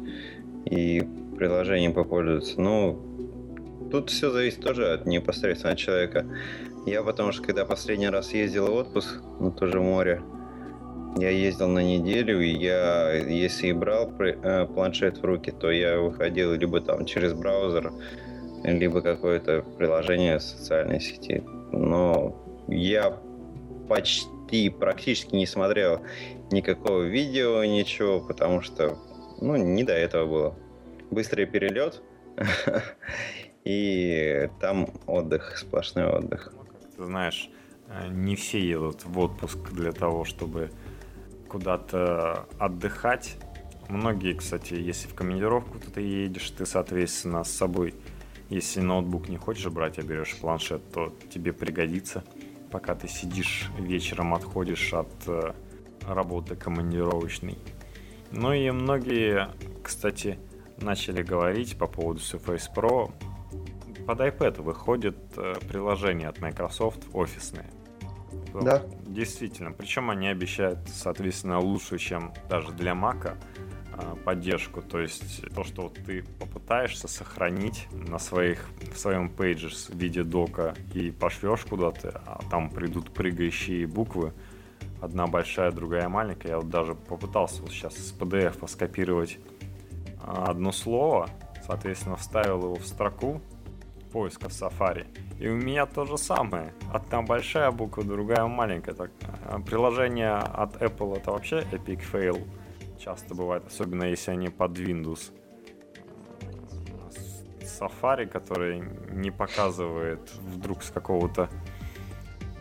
и приложением попользоваться. Ну, тут все зависит тоже от непосредственно человека. Я потому что когда последний раз ездил в отпуск, ну тоже море, я ездил на неделю, и я, если и брал э, планшет в руки, то я выходил либо там через браузер, либо какое-то приложение социальной сети. Но я почти, практически не смотрел никакого видео, ничего, потому что, ну, не до этого было. Быстрый перелет, и там отдых, сплошной отдых. Ты знаешь, э, не все едут в отпуск для того, чтобы куда-то отдыхать. Многие, кстати, если в командировку ты едешь, ты, соответственно, с собой, если ноутбук не хочешь брать, а берешь планшет, то тебе пригодится пока ты сидишь вечером, отходишь от э, работы командировочной. Ну и многие, кстати, начали говорить по поводу Surface Pro. Под iPad выходит э, приложение от Microsoft офисное. Да. Действительно. Причем они обещают, соответственно, лучше, чем даже для Mac поддержку. То есть то, что ты попытаешься сохранить на своих, в своем пейдже в виде дока и пошлешь куда-то, а там придут прыгающие буквы, одна большая, другая маленькая. Я вот даже попытался вот сейчас с PDF скопировать а, одно слово, соответственно, вставил его в строку поиска в Safari. И у меня то же самое. Одна большая буква, другая маленькая. Так, а, приложение от Apple это вообще epic fail. Часто бывает, особенно если они под Windows. Safari, который не показывает вдруг с какого-то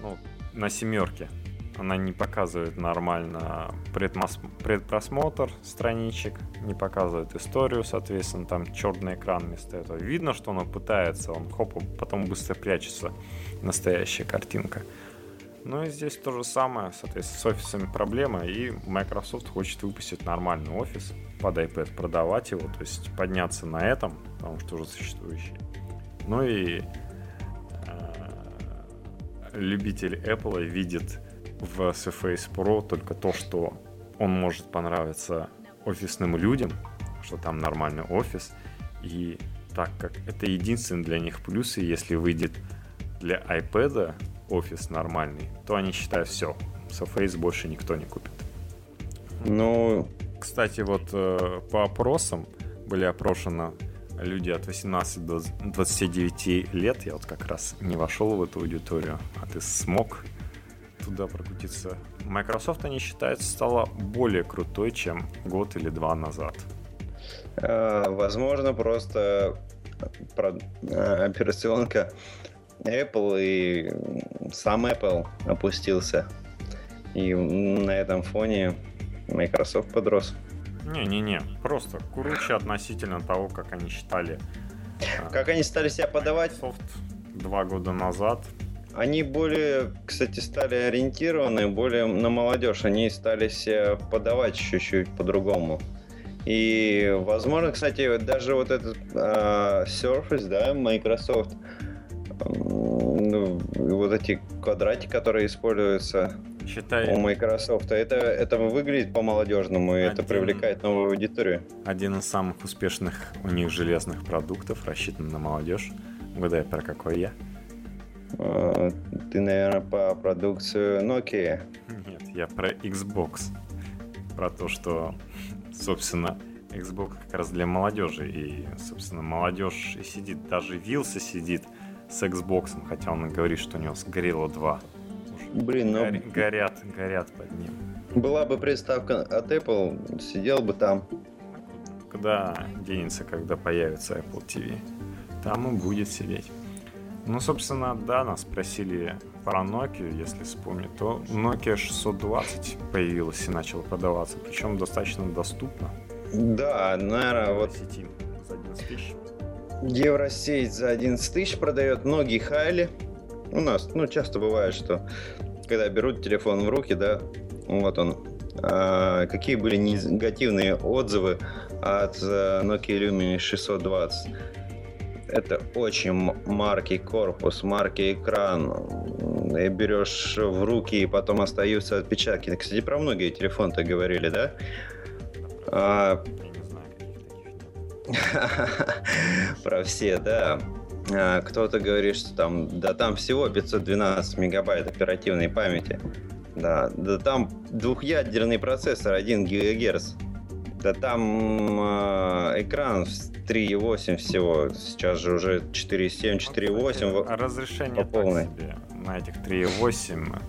ну, на семерке она не показывает нормально предмос... предпросмотр страничек, не показывает историю, соответственно, там черный экран вместо этого. Видно, что она пытается, он хоп, потом быстро прячется настоящая картинка. Ну и здесь то же самое, соответственно, с офисами проблема, и Microsoft хочет выпустить нормальный офис под iPad, продавать его, то есть подняться на этом, потому что уже существующий. Ну и э, любитель Apple видит в Surface Pro только то, что он может понравиться офисным людям, что там нормальный офис, и так как это единственный для них плюс, и если выйдет для iPad офис нормальный, то они считают все, Surface больше никто не купит. Ну, кстати, вот э, по опросам были опрошены люди от 18 до 29 лет. Я вот как раз не вошел в эту аудиторию, а ты смог туда прокрутиться. Microsoft, они считают, стала более крутой, чем год или два назад. А, возможно, просто а, операционка Apple и сам Apple опустился. И на этом фоне Microsoft подрос. Не-не-не, просто круче относительно того, как они считали. А, как они стали себя подавать? Microsoft два года назад они более, кстати, стали ориентированы более на молодежь. Они стали себя подавать чуть-чуть по-другому. И, возможно, кстати, даже вот этот э, Surface, да, Microsoft, вот эти квадратики, которые используются Считай, у Microsoft, это, это выглядит по-молодежному, и это привлекает новую аудиторию. Один из самых успешных у них железных продуктов, рассчитан на молодежь. Угадай, про какой я? Э, ты, наверное, по продукцию Nokia. Нет, я про Xbox. Про то, что, собственно, Xbox как раз для молодежи. И, собственно, молодежь и сидит, даже Вилса сидит с Xbox, хотя он говорит, что у него сгорело два. Блин, ну... Гор- горят, горят под ним. Была бы приставка от Apple, сидел бы там. Куда денется, когда появится Apple TV? Там и будет сидеть. Ну, собственно, да, нас спросили про Nokia, если вспомнить, то Nokia 620 появилась и начала продаваться, причем достаточно доступно. Да, наверное, вот... Сети за 11 тысяч. Евросеть за 11 тысяч продает многие хайли. У нас, ну, часто бывает, что когда берут телефон в руки, да, вот он, а, какие были негативные отзывы от э, Nokia Lumia 620 это очень маркий корпус, маркий экран. И берешь в руки, и потом остаются отпечатки. Кстати, про многие телефоны-то говорили, да? А... Про все, да. А, кто-то говорит, что там, да там всего 512 мегабайт оперативной памяти. Да, да там двухъядерный процессор 1 ГГц. Да там э, экран 3.8 всего. Сейчас же уже 4.7, 4.8. А разрешение по полной. На этих 3.8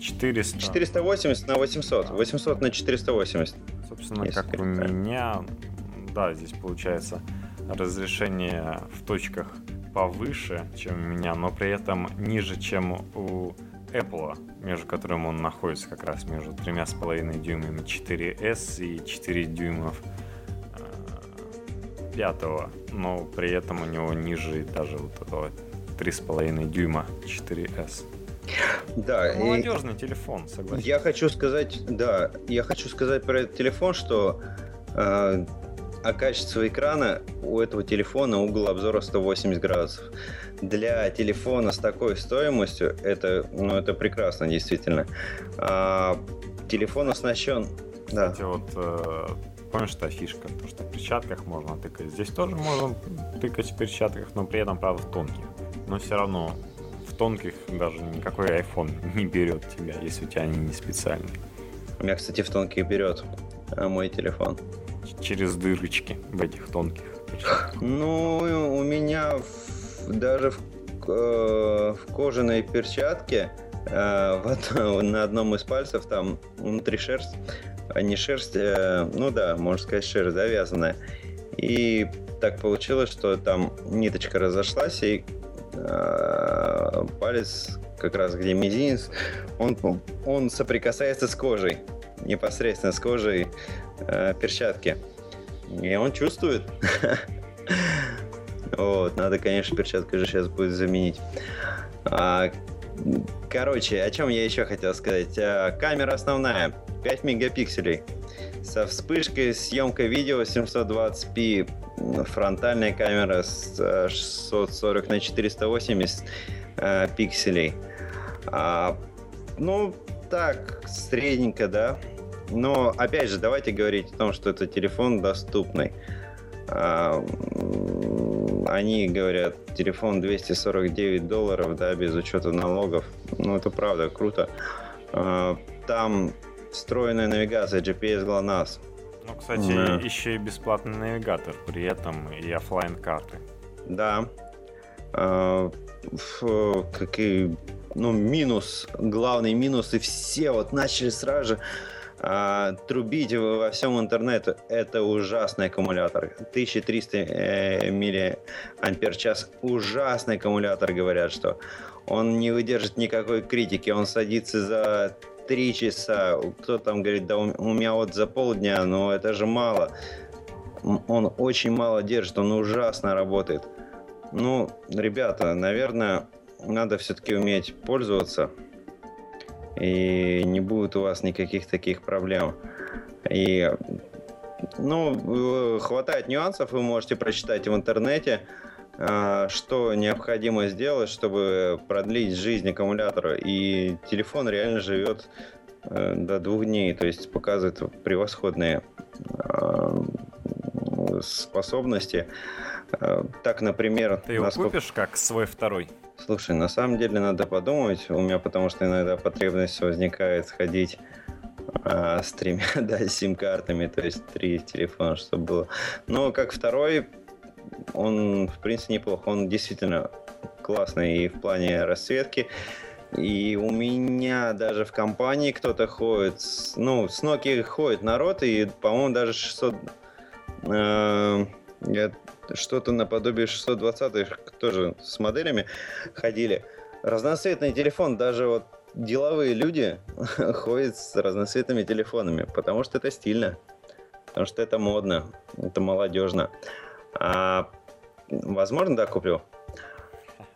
400. 480 на 800. 800 на 480. Собственно, как у меня. Да, здесь получается разрешение в точках повыше, чем у меня, но при этом ниже, чем у Apple, между которым он находится как раз между тремя с половиной дюймами 4S и 4 дюймов пятого, но при этом у него ниже даже вот этого 3,5 дюйма 4S. Да, молодежный и телефон, согласен. Я хочу сказать, да, я хочу сказать про этот телефон, что э, о качестве экрана у этого телефона угол обзора 180 градусов. Для телефона с такой стоимостью это, ну, это прекрасно, действительно. А, телефон оснащен... Да. Кстати, вот э, помнишь, та фишка, то, что в перчатках можно тыкать. Здесь тоже можно тыкать в перчатках, но при этом, правда, в тонких. Но все равно в тонких даже никакой iPhone не берет тебя, если у тебя они не специальные. У меня, кстати, в тонких берет а мой телефон. Через дырочки в этих тонких. Ну, у меня в, даже в, э, в кожаной перчатке э, в, на одном из пальцев там внутри шерсть, а не шерсть, э, ну да, можно сказать шерсть, завязанная. И так получилось, что там ниточка разошлась, и э, палец, как раз где мизинец, он, он соприкасается с кожей, непосредственно с кожей э, перчатки. И он чувствует. Вот, надо, конечно, перчатку же сейчас будет заменить. А, короче, о чем я еще хотел сказать. А, камера основная, 5 мегапикселей. Со вспышкой, съемка видео 720p, фронтальная камера с 640 на 480 э, пикселей. А, ну, так, средненько, да. Но, опять же, давайте говорить о том, что это телефон доступный. Они говорят, телефон 249 долларов, да, без учета налогов. Ну, это правда, круто. А, там встроенная навигация, GPS GLONASS. Ну, кстати, да. еще и бесплатный навигатор при этом и офлайн карты Да. А, какие, ну, минус, главный минус, и все вот начали сразу же а, трубить во всем интернету – это ужасный аккумулятор. 1300 э, мАч – ужасный аккумулятор, говорят, что он не выдержит никакой критики, он садится за 3 часа. Кто там говорит, да у меня вот за полдня, но это же мало. Он очень мало держит, он ужасно работает. Ну, ребята, наверное, надо все-таки уметь пользоваться – и не будет у вас никаких таких проблем. И ну, хватает нюансов, вы можете прочитать в интернете, а, что необходимо сделать, чтобы продлить жизнь аккумулятора. И телефон реально живет э, до двух дней, то есть показывает превосходные способности. А, так, например... Ты его насколько... купишь как свой второй? Слушай, на самом деле надо подумать. У меня потому что иногда потребность возникает сходить а, с тремя да, сим-картами, то есть три телефона, чтобы было. Но как второй, он, в принципе, неплох. Он действительно классный и в плане расцветки. И у меня даже в компании кто-то ходит, ну, с Nokia ходит народ, и, по-моему, даже 600... Э, что-то наподобие 620-х тоже с моделями ходили. Разноцветный телефон, даже вот деловые люди ходят с разноцветными телефонами, потому что это стильно, потому что это модно, это молодежно. А, возможно, да, куплю.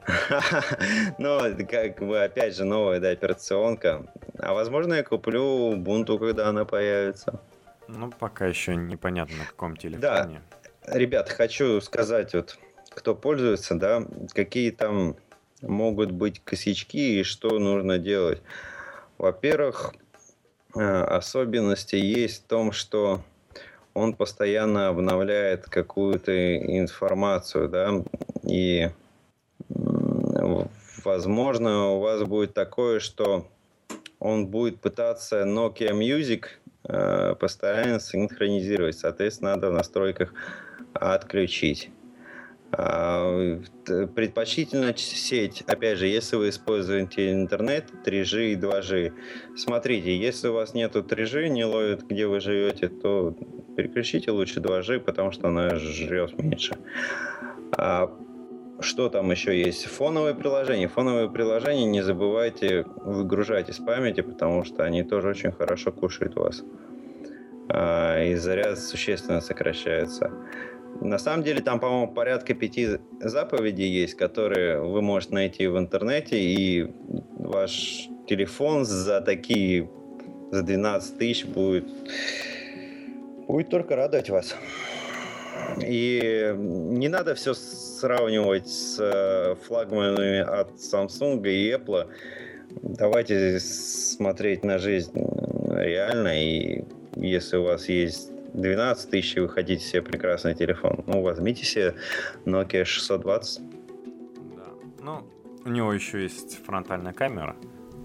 Но, как бы, опять же, новая, да, операционка. А возможно, я куплю Ubuntu, когда она появится. Ну, пока еще непонятно, на каком телефоне. Да, ребят, хочу сказать, вот, кто пользуется, да, какие там могут быть косячки и что нужно делать. Во-первых, э, особенности есть в том, что он постоянно обновляет какую-то информацию, да, и возможно у вас будет такое, что он будет пытаться Nokia Music постоянно синхронизировать. Соответственно, надо в настройках отключить. А, предпочтительно сеть, опять же, если вы используете интернет 3G и 2G. Смотрите, если у вас нету 3G, не ловит, где вы живете, то переключите лучше 2G, потому что она жрет меньше. Что там еще есть? Фоновые приложения. Фоновые приложения не забывайте выгружать из памяти, потому что они тоже очень хорошо кушают вас. А, и заряд существенно сокращается. На самом деле там, по-моему, порядка пяти заповедей есть, которые вы можете найти в интернете, и ваш телефон за такие, за 12 тысяч будет, будет только радовать вас. И не надо все сравнивать с э, флагманами от Samsung и Apple. Давайте смотреть на жизнь реально. И если у вас есть 12 тысяч, и вы хотите себе прекрасный телефон, ну, возьмите себе Nokia 620. Да. Ну, у него еще есть фронтальная камера.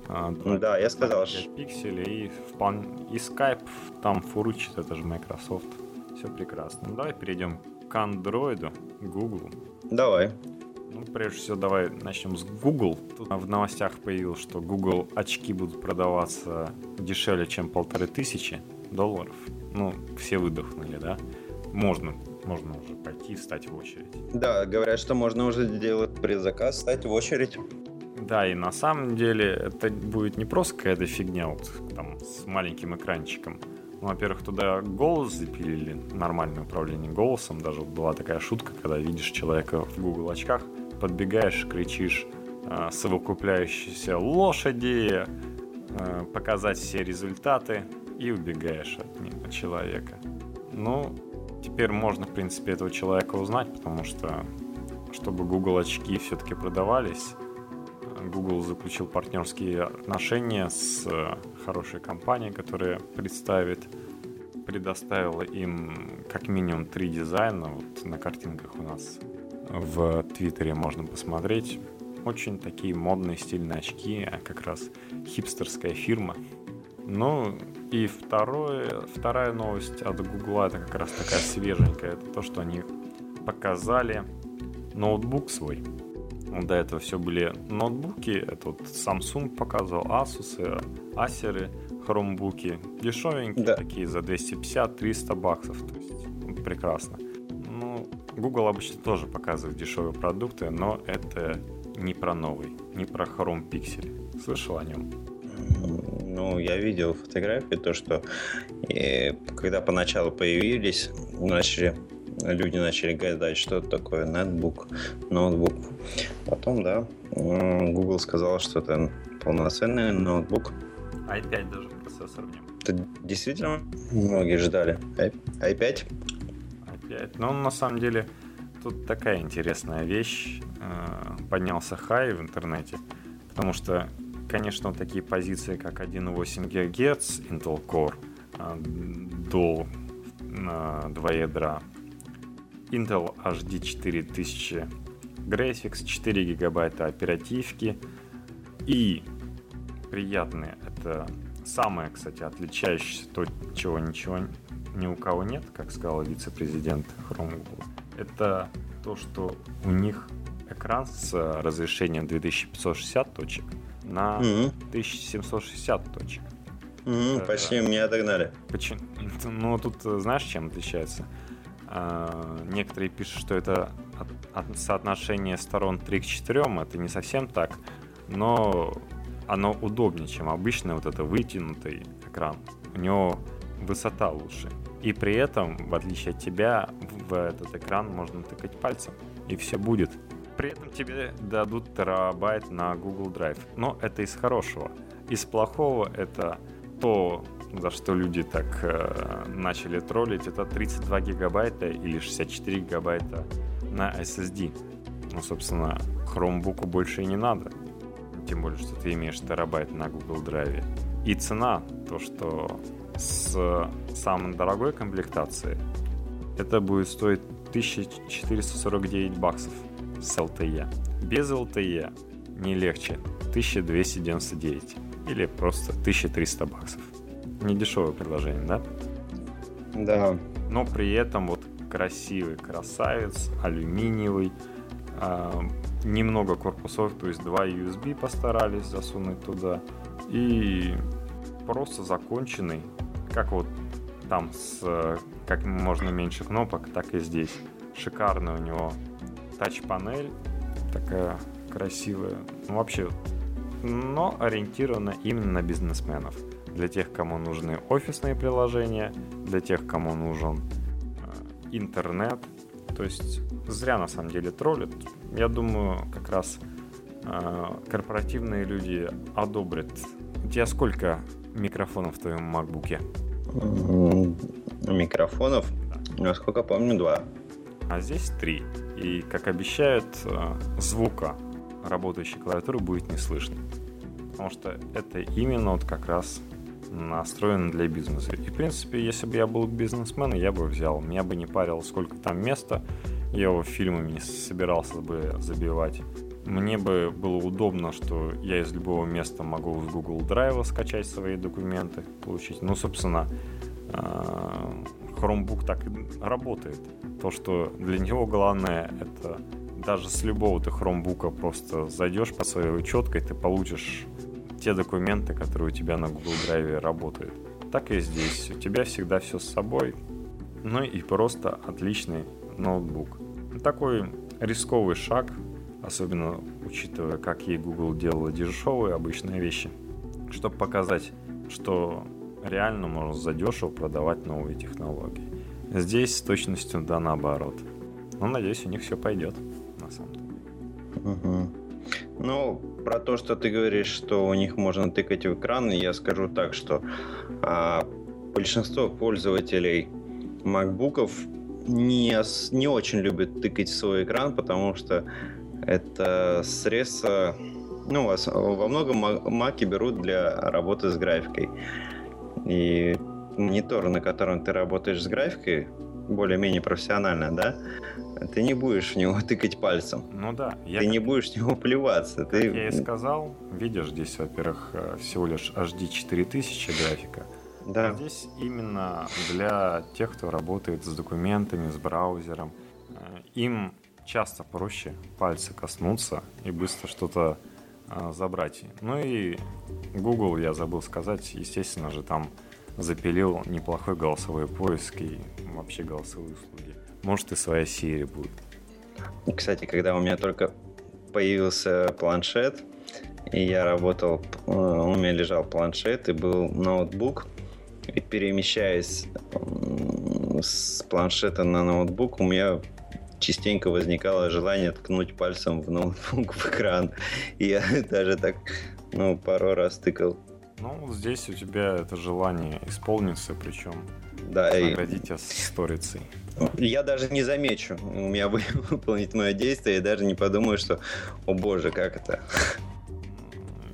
А, да, я сказал. Пикселей и, и Skype там фурычит, это же Microsoft. Все прекрасно. Ну, давай перейдем к Android, Google. Давай. Ну, прежде всего, давай начнем с Google. Тут в новостях появилось, что Google очки будут продаваться дешевле, чем полторы тысячи долларов. Ну, все выдохнули, да? Можно, можно уже пойти и встать в очередь. Да, говорят, что можно уже сделать предзаказ, стать в очередь. Да, и на самом деле это будет не просто какая-то фигня вот там с маленьким экранчиком, ну, во-первых, туда голос запилили, нормальное управление голосом. Даже была такая шутка, когда видишь человека в Google очках, подбегаешь, кричишь э, совокупляющиеся лошади, э, показать все результаты и убегаешь от, от человека. Ну, теперь можно, в принципе, этого человека узнать, потому что, чтобы Google очки все-таки продавались, Google заключил партнерские отношения с хорошей компанией, которая представит, предоставила им как минимум три дизайна. Вот на картинках у нас в Твиттере можно посмотреть. Очень такие модные стильные очки, а как раз хипстерская фирма. Ну и второе, вторая новость от Google, это как раз такая свеженькая, это то, что они показали ноутбук свой до этого все были ноутбуки. Это вот Samsung показывал, Asus, Acer, хромбуки. Дешевенькие да. такие за 250-300 баксов. То есть вот, прекрасно. Ну, Google обычно тоже показывает дешевые продукты, но это не про новый, не про Chrome Pixel. Слышал о нем? Ну, я видел фотографии, то, что и, когда поначалу появились, начали люди начали гадать, что это такое нетбук, ноутбук. Потом, да, Google сказал, что это полноценный ноутбук. i5 даже процессор в нем. Это действительно многие ждали. i5? i5. Но на самом деле тут такая интересная вещь. Э, поднялся хай в интернете, потому что, конечно, такие позиции, как 1.8 ГГц Intel Core, э, Dual на два ядра, Intel HD 4000 Graphics, 4 гигабайта оперативки и приятные, это самое, кстати, отличающееся, то, чего ничего ни у кого нет, как сказал вице-президент Chrome это то, что у них экран с разрешением 2560 точек на mm-hmm. 1760 точек. Mm-hmm, это, почти меня догнали. Почему? Ну, тут знаешь, чем отличается? А, некоторые пишут, что это от, от соотношение сторон 3 к 4, это не совсем так, но оно удобнее, чем обычный вот это вытянутый экран. У него высота лучше. И при этом, в отличие от тебя, в этот экран можно тыкать пальцем, и все будет. При этом тебе дадут терабайт на Google Drive. Но это из хорошего. Из плохого это то, за что люди так э, начали троллить, это 32 гигабайта или 64 гигабайта на SSD. Ну, собственно, Chromebook больше и не надо. Тем более, что ты имеешь терабайт на Google Drive. И цена, то, что с самой дорогой комплектацией, это будет стоить 1449 баксов с LTE. Без LTE не легче 1299 или просто 1300 баксов не дешевое предложение, да? Да. Но при этом вот красивый красавец, алюминиевый, э, немного корпусов, то есть два USB постарались засунуть туда. И просто законченный, как вот там с как можно меньше кнопок, так и здесь. Шикарная у него тач-панель, такая красивая. Ну, вообще, но ориентирована именно на бизнесменов для тех, кому нужны офисные приложения, для тех, кому нужен э, интернет То есть зря на самом деле троллят. Я думаю, как раз э, корпоративные люди одобрят. У тебя сколько микрофонов в твоем MacBook? Микрофонов, насколько помню, два. А здесь три. И, как обещают, э, звука работающей клавиатуры будет не слышно. Потому что это именно вот как раз настроено для бизнеса. И, в принципе, если бы я был бизнесменом, я бы взял. Меня бы не парил, сколько там места. Я его фильмами не собирался бы забивать. Мне бы было удобно, что я из любого места могу с Google Drive скачать свои документы, получить. Ну, собственно, а, Chromebook так и работает. То, что для него главное, это даже с любого ты Chromebook просто зайдешь по своей учеткой, ты получишь те документы, которые у тебя на Google Drive работают. Так и здесь. У тебя всегда все с собой. Ну и просто отличный ноутбук. Такой рисковый шаг, особенно учитывая, как ей Google делала дешевые обычные вещи, чтобы показать, что реально можно задешево продавать новые технологии. Здесь с точностью да наоборот. Но надеюсь, у них все пойдет, на самом деле. Угу. Ну, про то, что ты говоришь, что у них можно тыкать в экран, я скажу так, что а, большинство пользователей макбуков не, не очень любят тыкать в свой экран, потому что это средство, ну, во многом маки берут для работы с графикой. И монитор, на котором ты работаешь с графикой, более-менее профессионально, да, ты не будешь в него тыкать пальцем. Ну да. Я ты как... не будешь в него плеваться. Как ты... я и сказал, видишь, здесь, во-первых, э, всего лишь HD 4000 графика. Да. А здесь именно для тех, кто работает с документами, с браузером. Э, им часто проще пальцы коснуться и быстро что-то э, забрать. Ну и Google, я забыл сказать, естественно же, там запилил неплохой голосовой поиск и вообще голосовые услуги. Может и своя Siri будет. Кстати, когда у меня только появился планшет, и я работал, э, у меня лежал планшет и был ноутбук, и перемещаясь с планшета на ноутбук, у меня частенько возникало желание ткнуть пальцем в ноутбук в экран. И я даже так, ну, пару раз тыкал. Ну, здесь у тебя это желание исполнится, причем да, наградить тебя сторицей. Я даже не замечу. У меня выполнить мое действие, я даже не подумаю, что, о боже, как это.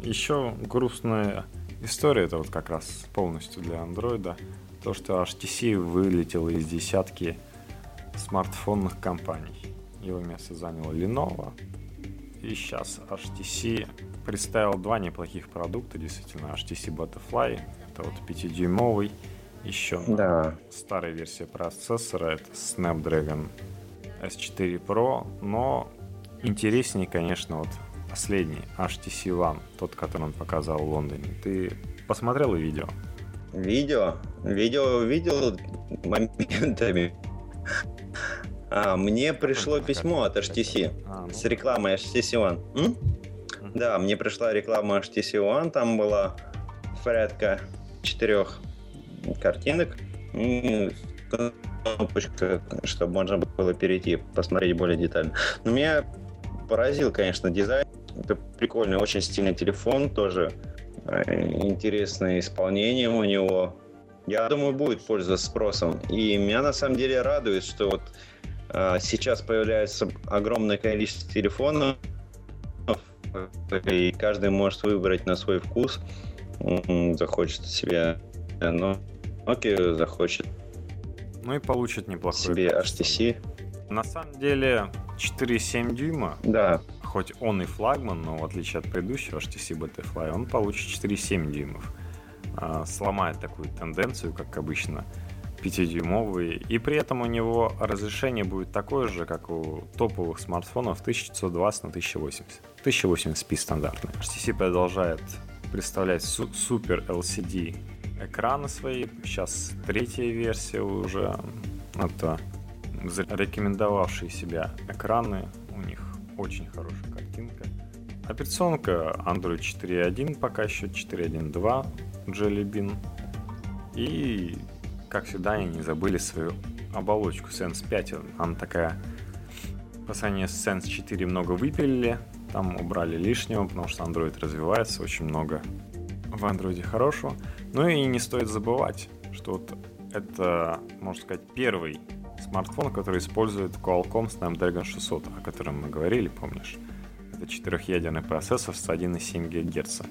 Еще грустная история, это вот как раз полностью для андроида. То, что HTC вылетел из десятки смартфонных компаний. Его место заняла Lenovo. И сейчас HTC представил два неплохих продукта, действительно, HTC Butterfly. Это вот 5-дюймовый еще да. старая версия процессора, это Snapdragon S4 Pro, но интереснее, конечно, вот последний HTC One, тот, который он показал в Лондоне. Ты посмотрел видео? Видео? Видео видел моментами. А, мне пришло письмо от HTC а, ну. с рекламой HTC One. М? Да, мне пришла реклама HTC One, там была порядка четырех картинок кнопочка, чтобы можно было перейти, посмотреть более детально. Но меня поразил, конечно, дизайн. Это прикольный, очень стильный телефон, тоже э, интересное исполнение у него. Я думаю, будет пользоваться спросом. И меня на самом деле радует, что вот а, сейчас появляется огромное количество телефонов, и каждый может выбрать на свой вкус, захочет себе Nokia захочет ну и получит неплохой себе HTC. На самом деле 4,7 дюйма, да. хоть он и флагман, но в отличие от предыдущего HTC Butterfly, он получит 4,7 дюймов. А, сломает такую тенденцию, как обычно, 5-дюймовый. И при этом у него разрешение будет такое же, как у топовых смартфонов 1920 на 1080. 1080p стандартный. HTC продолжает представлять су- супер LCD экраны свои. Сейчас третья версия уже. Это рекомендовавшие себя экраны. У них очень хорошая картинка. Операционка Android 4.1, пока еще 4.1.2 Jelly Bean. И, как всегда, они не забыли свою оболочку Sense 5. Она такая по сравнению с Sense 4 много выпилили, там убрали лишнего, потому что Android развивается, очень много в Android хорошего. Ну и не стоит забывать, что вот это, можно сказать, первый смартфон, который использует Qualcomm Snapdragon 600, о котором мы говорили, помнишь? Это четырехъядерный процессор с 1,7 ГГц.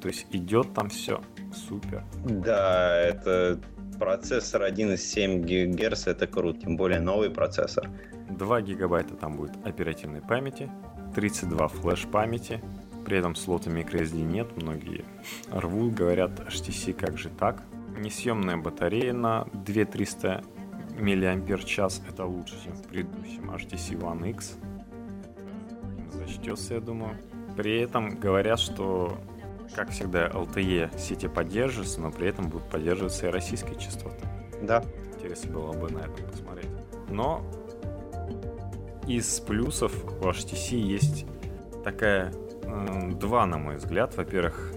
То есть идет там все супер. Да, это процессор 1,7 ГГц, это круто, тем более новый процессор. 2 гигабайта там будет оперативной памяти, 32 флеш памяти, при этом слота microSD нет, многие рвут, говорят, HTC как же так. Несъемная батарея на 2300 мАч, это лучше, чем в предыдущем HTC One X. Зачтется, я думаю. При этом говорят, что, как всегда, LTE сети поддерживаются, но при этом будут поддерживаться и российские частоты. Да. Интересно было бы на этом посмотреть. Но из плюсов у HTC есть такая э, два, на мой взгляд. Во-первых,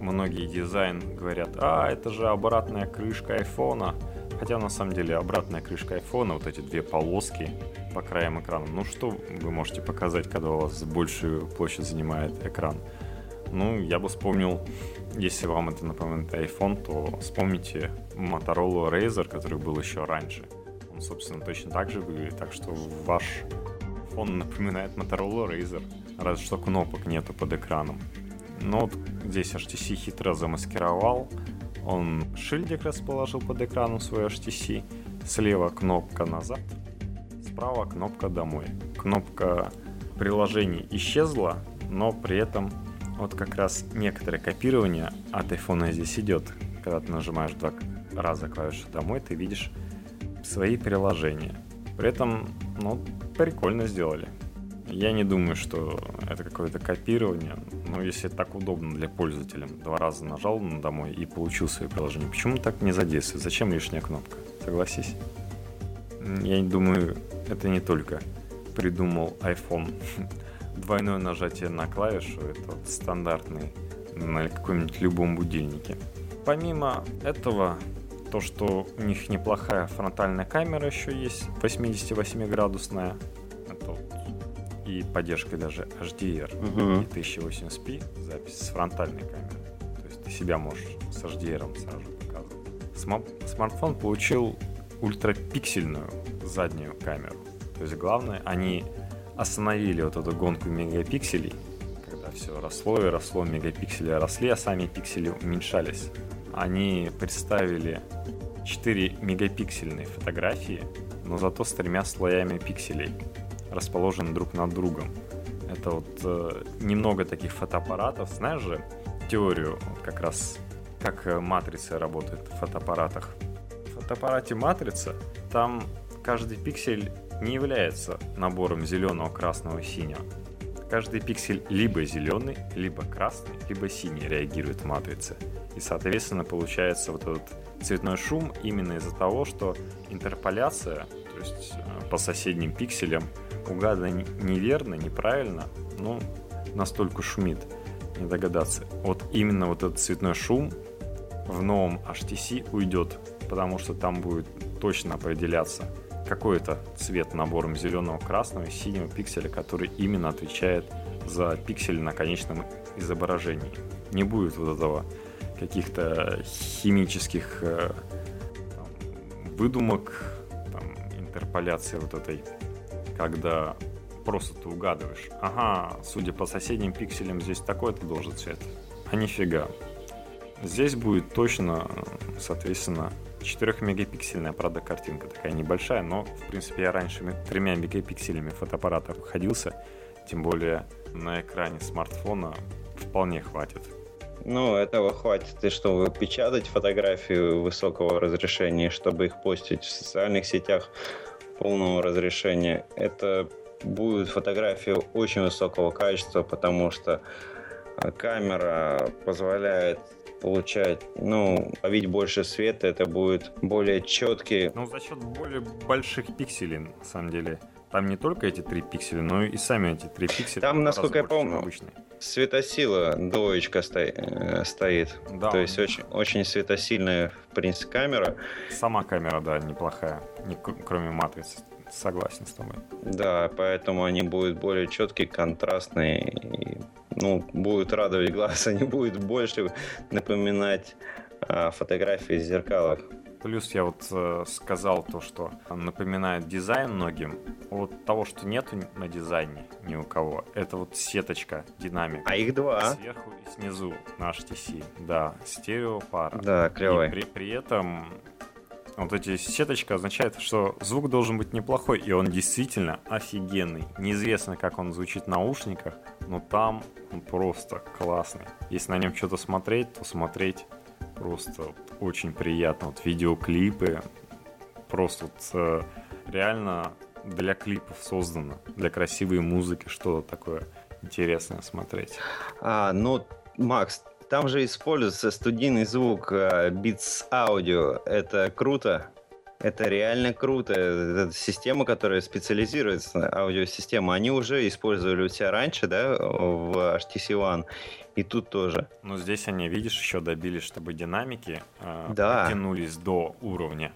многие дизайн говорят, а, это же обратная крышка айфона. Хотя на самом деле обратная крышка айфона, вот эти две полоски по краям экрана. Ну что вы можете показать, когда у вас большую площадь занимает экран? Ну, я бы вспомнил, если вам это напоминает iPhone, то вспомните Motorola Razer, который был еще раньше. Он, собственно, точно так же выглядит, так что ваш фон напоминает Motorola Razer, разве что кнопок нету под экраном. Но вот здесь HTC хитро замаскировал, он шильдик расположил под экраном свой HTC, слева кнопка назад, справа кнопка домой. Кнопка приложений исчезла, но при этом вот как раз некоторое копирование от iPhone здесь идет. Когда ты нажимаешь два раза клавишу домой, ты видишь свои приложения. При этом, ну, прикольно сделали. Я не думаю, что это какое-то копирование, но если так удобно для пользователя, два раза нажал на домой и получил свое приложение, почему так не задействовать? Зачем лишняя кнопка? Согласись. Я думаю, это не только придумал iPhone. Двойное нажатие на клавишу — это вот стандартный на каком-нибудь любом будильнике. Помимо этого, то, что у них неплохая фронтальная камера еще есть, 88-градусная, это вот, и поддержка даже HDR uh-huh. и 1080p, запись с фронтальной камерой. То есть ты себя можешь с HDR сразу показывать. Сма- смартфон получил ультрапиксельную заднюю камеру. То есть главное, они остановили вот эту гонку мегапикселей, когда все росло и росло, мегапиксели росли, а сами пиксели уменьшались. Они представили 4 мегапиксельные фотографии, но зато с тремя слоями пикселей, расположены друг над другом. Это вот э, немного таких фотоаппаратов. Знаешь же теорию вот как раз, как э, матрица работает в фотоаппаратах? В фотоаппарате матрица там каждый пиксель не является набором зеленого, красного, синего. Каждый пиксель либо зеленый, либо красный, либо синий реагирует в матрице. И, соответственно, получается вот этот цветной шум именно из-за того, что интерполяция, то есть э, по соседним пикселям, угадана неверно, неправильно, ну, настолько шумит, не догадаться. Вот именно вот этот цветной шум в новом HTC уйдет, потому что там будет точно определяться какой-то цвет набором зеленого, красного и синего пикселя, который именно отвечает за пиксель на конечном изображении. Не будет вот этого каких-то химических э, там, выдумок, там, интерполяции вот этой, когда просто ты угадываешь, ага, судя по соседним пикселям, здесь такой-то должен цвет. А нифига. Здесь будет точно, соответственно, 4-мегапиксельная, правда, картинка такая небольшая, но, в принципе, я раньше тремя мегапикселями фотоаппарата обходился, тем более на экране смартфона вполне хватит. Ну, этого хватит, и чтобы печатать фотографии высокого разрешения, чтобы их постить в социальных сетях полного разрешения. Это будет фотография очень высокого качества, потому что а, камера позволяет получать, ну, ловить больше света, это будет более четкий. Ну, за счет более больших пикселей, на самом деле. Там не только эти три пикселя, но и сами эти три пикселя. Там, насколько я помню, обычные. светосила двоечка сто... Э, стоит. Да. То есть очень, очень светосильная, в принципе, камера. Сама камера, да, неплохая, не, кроме матрицы. согласен с тобой. Да, поэтому они будут более четкие, контрастные, и, ну, будут радовать глаз, они будут больше напоминать а, фотографии в зеркалах. Плюс я вот э, сказал то, что напоминает дизайн многим. Вот того, что нету на дизайне ни у кого, это вот сеточка динамик. А их два. Сверху и снизу на HTC. Да, стереопара. Да, клевый. И при, при этом вот эти сеточка означает, что звук должен быть неплохой, и он действительно офигенный. Неизвестно, как он звучит в наушниках, но там он просто классный. Если на нем что-то смотреть, то смотреть просто очень приятно. Вот видеоклипы просто вот, э, реально для клипов создано, для красивой музыки, что такое интересное смотреть. А, ну, Макс, там же используется студийный звук э, Beats Audio. Это круто. Это реально круто. Это система, которая специализируется, аудиосистема, они уже использовали у тебя раньше, да, в HTC One. И тут тоже. Но здесь они, видишь, еще добились, чтобы динамики э, да. потянулись до уровня.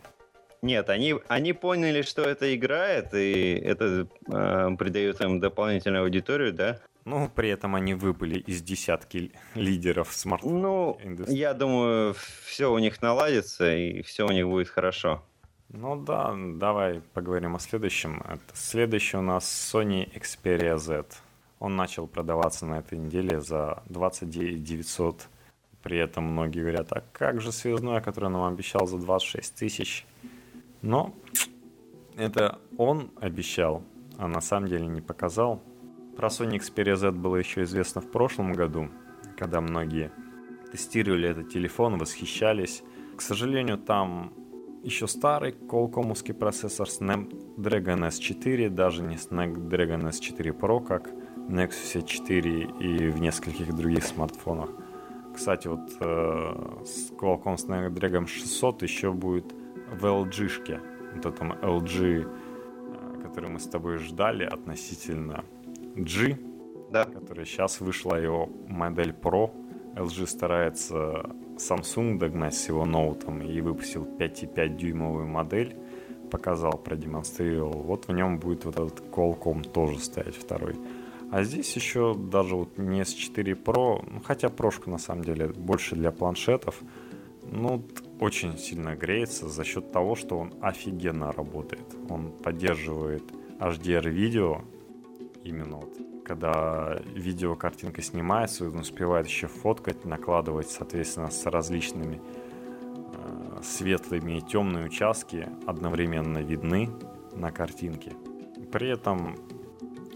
Нет, они, они поняли, что это играет, и это э, придает им дополнительную аудиторию, да? Ну, при этом они выбыли из десятки лидеров смартфонов. Ну, индустрии. я думаю, все у них наладится, и все у них будет хорошо. Ну да, давай поговорим о следующем. Это следующий у нас Sony Xperia Z. Он начал продаваться на этой неделе за 29 900. При этом многие говорят, а как же связной, который нам обещал за 26 тысяч? Но это он обещал, а на самом деле не показал. Про Sony Xperia Z было еще известно в прошлом году, когда многие тестировали этот телефон, восхищались. К сожалению, там еще старый колкомовский процессор Snapdragon S4, даже не Snapdragon S4 Pro, как Nexus 4 и в нескольких других смартфонах. Кстати, вот э, с Qualcomm Snapdragon 600 еще будет в LG-шке. Вот этом LG, э, который мы с тобой ждали относительно G, да. который сейчас вышла его модель Pro. LG старается Samsung догнать с его ноутом и выпустил 5,5 дюймовую модель показал, продемонстрировал. Вот в нем будет вот этот Qualcomm тоже стоять второй. А здесь еще даже вот не S4 Pro, ну, хотя прошка на самом деле больше для планшетов, ну, очень сильно греется за счет того, что он офигенно работает. Он поддерживает HDR-видео, именно вот когда видео картинка снимается, он успевает еще фоткать, накладывать, соответственно, с различными э, светлыми и темные участки одновременно видны на картинке. При этом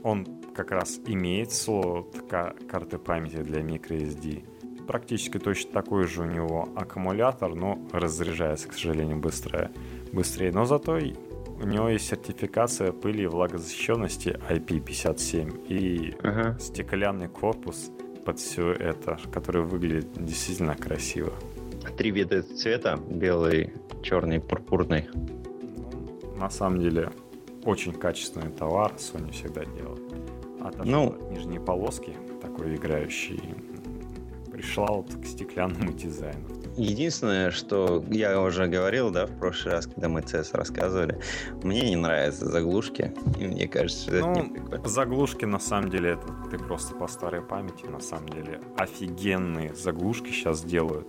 он как раз имеет слот карты памяти для microSD. Практически точно такой же у него аккумулятор, но разряжается, к сожалению, быстрее. быстрее. Но зато у него есть сертификация пыли и влагозащищенности IP57 и ага. стеклянный корпус под все это, который выглядит действительно красиво. Три вида цвета, белый, черный, пурпурный. Ну, на самом деле, очень качественный товар Sony всегда делает отошел ну, от нижней полоски, такой играющий, пришла вот к стеклянному дизайну. Единственное, что я уже говорил, да, в прошлый раз, когда мы CS рассказывали, мне не нравятся заглушки, и мне кажется, что ну, это не прикольно. Заглушки, на самом деле, это ты просто по старой памяти, на самом деле, офигенные заглушки сейчас делают.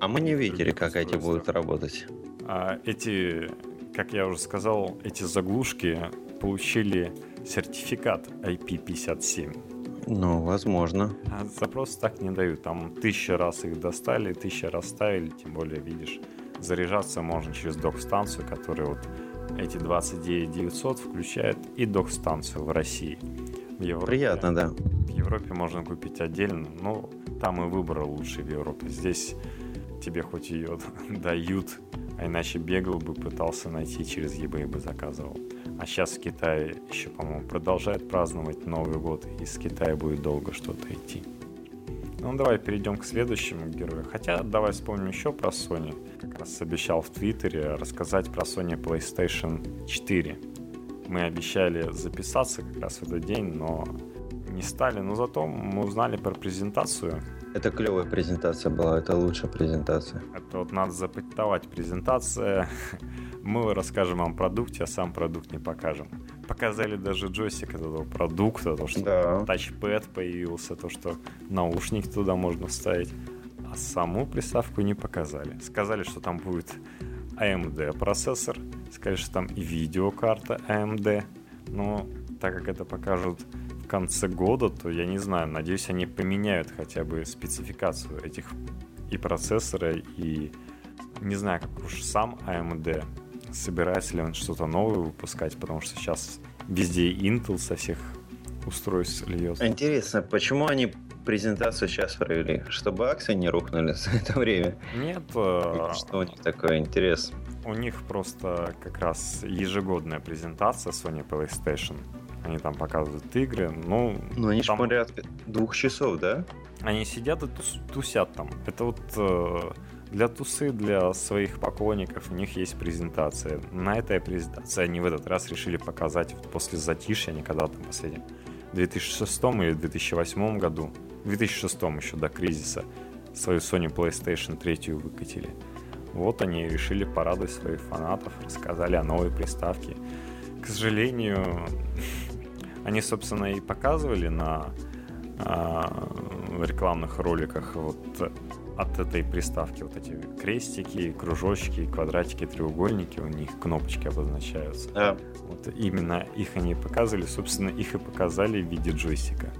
А мы не видели, как эти будут работать. А эти, как я уже сказал, эти заглушки получили сертификат IP57. Ну, возможно. А запрос так не дают. Там тысяча раз их достали, тысяча раз ставили, тем более, видишь, заряжаться можно через док-станцию, которая вот эти 29 900 включает и док-станцию в России. В Европе, Приятно, да. В Европе можно купить отдельно, но там и выбор лучший в Европе. Здесь тебе хоть ее дают, а иначе бегал бы, пытался найти через eBay бы заказывал. А сейчас в Китае еще, по-моему, продолжает праздновать Новый год, и из Китая будет долго что-то идти. Ну, давай перейдем к следующему герою. Хотя, давай вспомним еще про Sony. Как раз обещал в Твиттере рассказать про Sony PlayStation 4. Мы обещали записаться как раз в этот день, но не стали, но зато мы узнали про презентацию. Это клевая презентация была, это лучшая презентация. Это вот надо запатентовать презентация. Мы расскажем вам о продукте, а сам продукт не покажем. Показали даже джойстик этого продукта, то, что да. тачпэд появился, то, что наушник туда можно вставить. А саму приставку не показали. Сказали, что там будет AMD процессор, сказали, что там и видеокарта AMD, но так как это покажут в конце года, то я не знаю, надеюсь, они поменяют хотя бы спецификацию этих и процессора, и не знаю, как уж сам AMD, собирается ли он что-то новое выпускать, потому что сейчас везде Intel со всех устройств льется. Интересно, почему они презентацию сейчас провели? Чтобы акции не рухнули за это время? Нет. Что у них такой интерес? У них просто как раз ежегодная презентация Sony PlayStation. Они там показывают игры, ну... Ну, они там... порядка двух часов, да? Они сидят и тус, тусят там. Это вот э, для тусы, для своих поклонников у них есть презентация. На этой презентации они в этот раз решили показать вот после затишья, они когда там последнем, в 2006 или 2008 году, в 2006 еще до кризиса, свою Sony PlayStation 3 выкатили. Вот они решили порадовать своих фанатов, рассказали о новой приставке. К сожалению, они, собственно, и показывали на э, рекламных роликах вот от этой приставки вот эти крестики, кружочки, квадратики, треугольники, у них кнопочки обозначаются. Да. Вот именно их они показывали, собственно, их и показали в виде джойстика.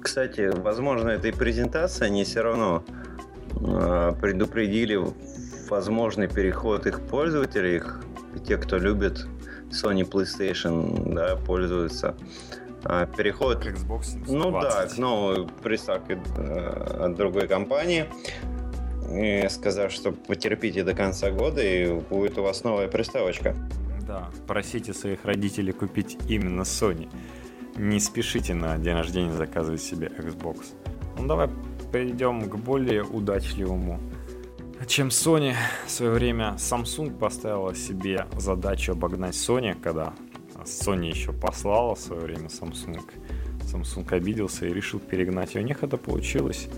Кстати, возможно, этой презентации они все равно э, предупредили возможный переход их пользователей, их, тех, кто любит Sony PlayStation, да, пользуются. А, переход... К Xbox 720. Ну да, к новой приставке э, от другой компании. И сказав, что потерпите до конца года, и будет у вас новая приставочка. Да, просите своих родителей купить именно Sony. Не спешите на день рождения заказывать себе Xbox. Ну давай перейдем к более удачливому чем Sony. В свое время Samsung поставила себе задачу обогнать Sony, когда Sony еще послала в свое время Samsung. Samsung обиделся и решил перегнать. И у них это получилось.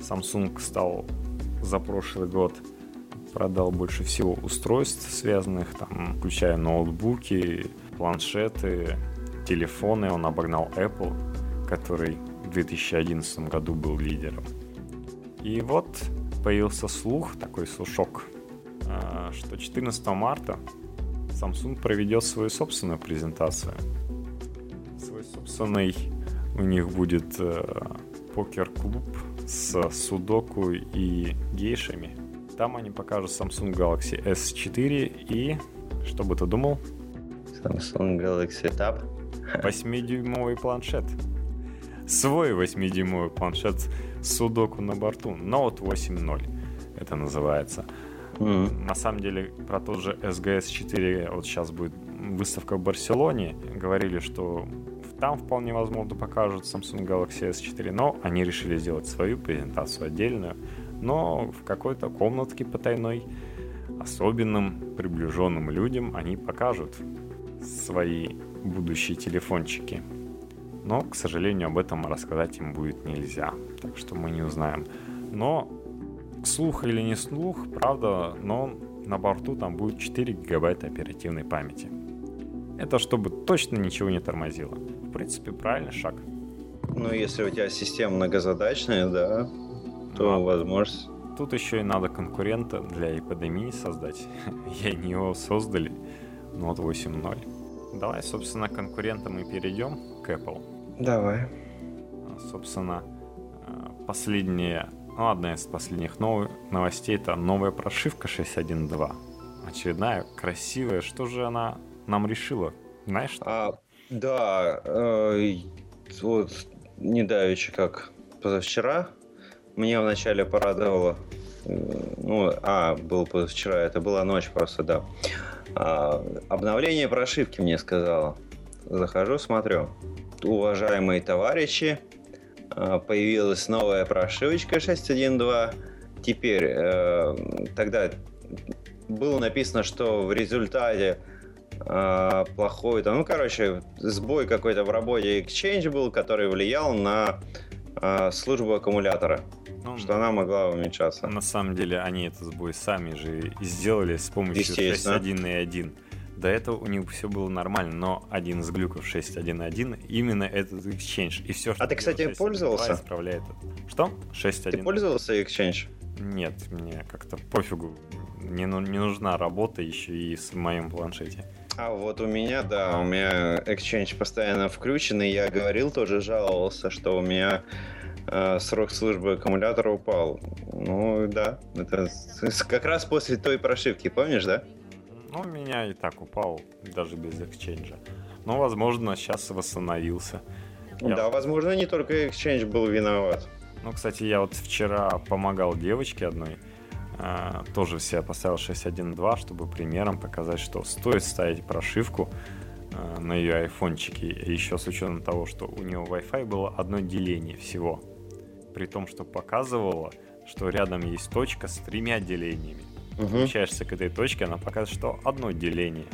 Samsung стал за прошлый год продал больше всего устройств, связанных там, включая ноутбуки, планшеты, телефоны. Он обогнал Apple, который в 2011 году был лидером. И вот появился слух, такой слушок, а, что 14 марта Samsung проведет свою собственную презентацию. Свой собственный у них будет э, покер-клуб с судоку и гейшами. Там они покажут Samsung Galaxy S4 и... Что бы ты думал? Samsung Galaxy Tab. 8-дюймовый планшет. Свой 8-дюймовый планшет судоку на борту. Note 8.0 это называется. Mm-hmm. На самом деле про тот же SGS 4 вот сейчас будет выставка в Барселоне. Говорили, что там вполне возможно покажут Samsung Galaxy S4, но они решили сделать свою презентацию отдельную, но в какой-то комнатке потайной особенным приближенным людям они покажут свои будущие телефончики. Но, к сожалению, об этом рассказать им будет нельзя, так что мы не узнаем. Но слух или не слух, правда, но на борту там будет 4 гигабайта оперативной памяти. Это чтобы точно ничего не тормозило. В принципе, правильный шаг. Ну, если у тебя система многозадачная, да, то ну, возможно. Тут еще и надо конкурента для эпидемии создать. И они его создали. Note 8.0. Давай, собственно, конкурентам и перейдем к Apple. Давай. Собственно, э, последняя ну, одна из последних нов... новостей это новая прошивка 6.1.2. Очередная, красивая. Что же она нам решила? Знаешь что? А, да, э, вот недавеча как позавчера меня вначале порадовало. Э, ну, а, был позавчера, это была ночь просто, да. А, обновление прошивки мне сказала. Захожу, смотрю. Уважаемые товарищи, появилась новая прошивочка 6.1.2. Теперь, э, тогда было написано, что в результате э, плохой, там, ну, короче, сбой какой-то в работе Exchange был, который влиял на э, службу аккумулятора. Ну, что она могла уменьшаться. На самом деле они этот сбой сами же и сделали с помощью 6.1 и 1. До этого у них все было нормально, но один из глюков 6.1.1 именно этот Exchange. И все, что а ты, кстати, пользовался? Исправляет это. Что? 6.1. Ты пользовался Exchange? Нет, мне как-то пофигу. Не, ну, не нужна работа еще и с моем планшете. А вот у меня, да, у меня Exchange постоянно включен, и я говорил тоже, жаловался, что у меня э, срок службы аккумулятора упал. Ну да, это как раз после той прошивки, помнишь, да? Ну, у меня и так упал, даже без Exchange. Но, возможно, сейчас восстановился. Я... Да, возможно, не только Exchange был виноват. Ну, кстати, я вот вчера помогал девочке одной, э, тоже все поставил 6.1.2, чтобы примером показать, что стоит ставить прошивку э, на ее айфончике, еще с учетом того, что у нее Wi-Fi было одно деление всего при том, что показывала, что рядом есть точка с тремя делениями. Угу. Включаешься к этой точке, она показывает, что одно деление.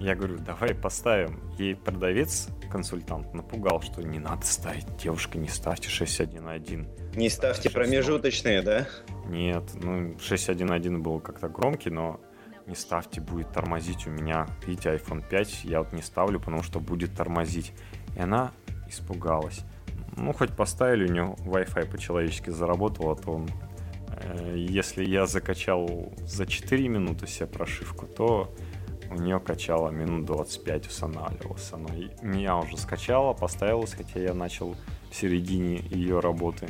Я говорю, давай поставим. И продавец, консультант, напугал, что не надо ставить. Девушка, не ставьте 6.1.1. Не ставьте 6, промежуточные, да? Нет, ну 6.1.1 был как-то громкий, но не ставьте, будет тормозить у меня. Видите, iPhone 5 я вот не ставлю, потому что будет тормозить. И она испугалась. Ну, хоть поставили у него Wi-Fi по-человечески заработал, а то он... Э, если я закачал за 4 минуты себе прошивку, то у нее качало минут 25 устанавливалось. Оно меня уже скачала, поставилась, хотя я начал в середине ее работы.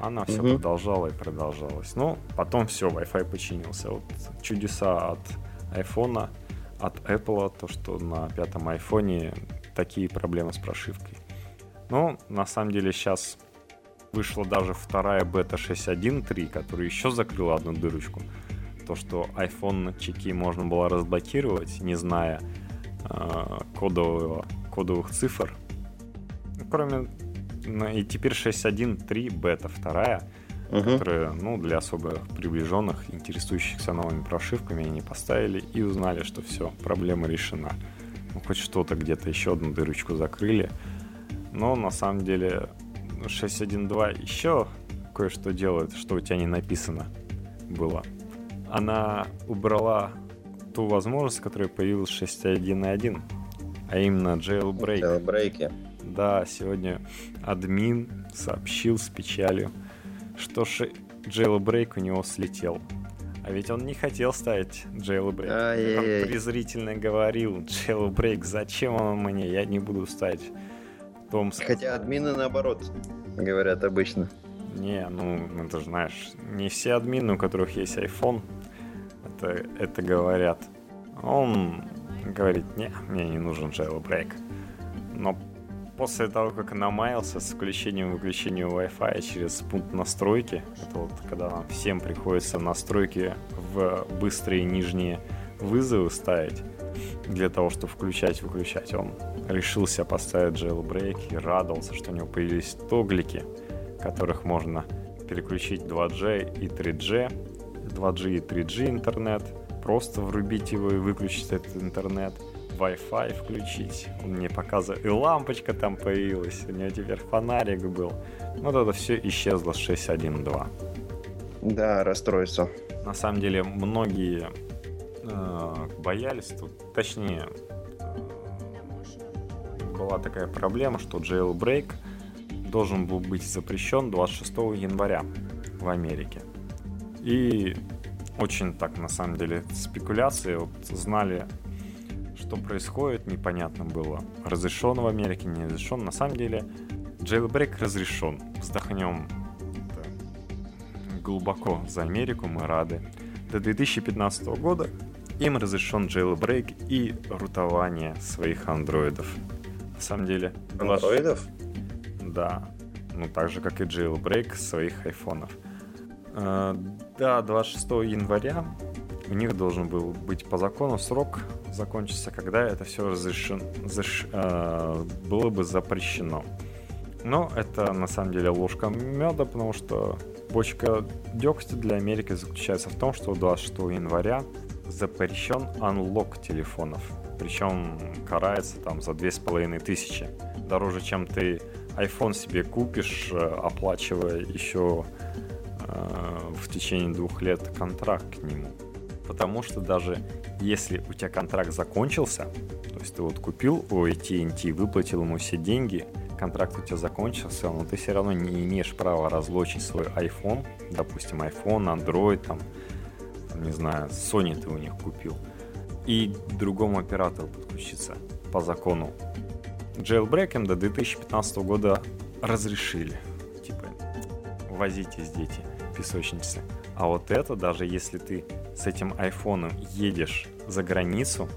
Она все угу. продолжала и продолжалась. Ну, потом все, Wi-Fi починился. Вот чудеса от айфона, от Apple, то, что на пятом айфоне такие проблемы с прошивкой. Ну, на самом деле сейчас вышла даже вторая бета 6.1.3, которая еще закрыла одну дырочку. То, что iPhone чеки можно было разблокировать, не зная э, кодового, кодовых цифр. Ну, кроме... Ну, и теперь 6.1.3 бета вторая, угу. которая, ну, для особо приближенных, интересующихся новыми прошивками, они поставили и узнали, что все, проблема решена. Ну, хоть что-то где-то еще одну дырочку закрыли. Но на самом деле 6.1.2 еще кое-что делает, что у тебя не написано было. Она убрала ту возможность, которая появилась в 6.1.1, а именно jailbreak. Jailbreak. Да, сегодня админ сообщил с печалью, что jailbreak у него слетел. А ведь он не хотел ставить jailbreak. Он презрительно говорил, jailbreak, зачем он мне, я не буду ставить Томск. Хотя админы наоборот говорят обычно. Не, ну, ну ты же знаешь, не все админы, у которых есть iPhone, это, это говорят. Он говорит, не, мне не нужен jailbreak. Но после того, как намаялся с включением и выключением Wi-Fi через пункт настройки, это вот когда нам всем приходится настройки в быстрые нижние вызовы ставить, для того, чтобы включать выключать. Он решился поставить jailbreak и радовался, что у него появились тоглики, которых можно переключить 2G и 3G, 2G и 3G интернет, просто врубить его и выключить этот интернет, Wi-Fi включить. Он мне показывает, и лампочка там появилась, у него теперь фонарик был. Вот это все исчезло с 6.1.2. Да, расстройство. На самом деле, многие э, боялись, тут, точнее, была такая проблема, что jailbreak должен был быть запрещен 26 января в Америке. И очень так, на самом деле, спекуляции, вот знали, что происходит, непонятно было, разрешен в Америке, не разрешен. На самом деле, jailbreak разрешен. Вздохнем глубоко за Америку, мы рады. До 2015 года им разрешен jailbreak и рутование своих андроидов. На самом деле... Андроидов? Да. Ну, так же, как и jailbreak своих айфонов. Э, да, 26 января у них должен был быть по закону срок закончиться, когда это все разрешено, заш, э, было бы запрещено. Но это на самом деле ложка меда, потому что бочка дегтя для Америки заключается в том, что 26 января запрещен анлок телефонов. Причем карается там за две с половиной тысячи. Дороже, чем ты iPhone себе купишь, э, оплачивая еще э, в течение двух лет контракт к нему. Потому что даже если у тебя контракт закончился, то есть ты вот купил у AT&T, выплатил ему все деньги, контракт у тебя закончился, но ты все равно не имеешь права разлочить свой iPhone, допустим, iPhone, Android, там, не знаю, Sony ты у них купил, и другому оператору подключиться по закону. Jailbreak до 2015 года разрешили. Типа, возитесь, дети, песочницы. А вот это, даже если ты с этим айфоном едешь за границу,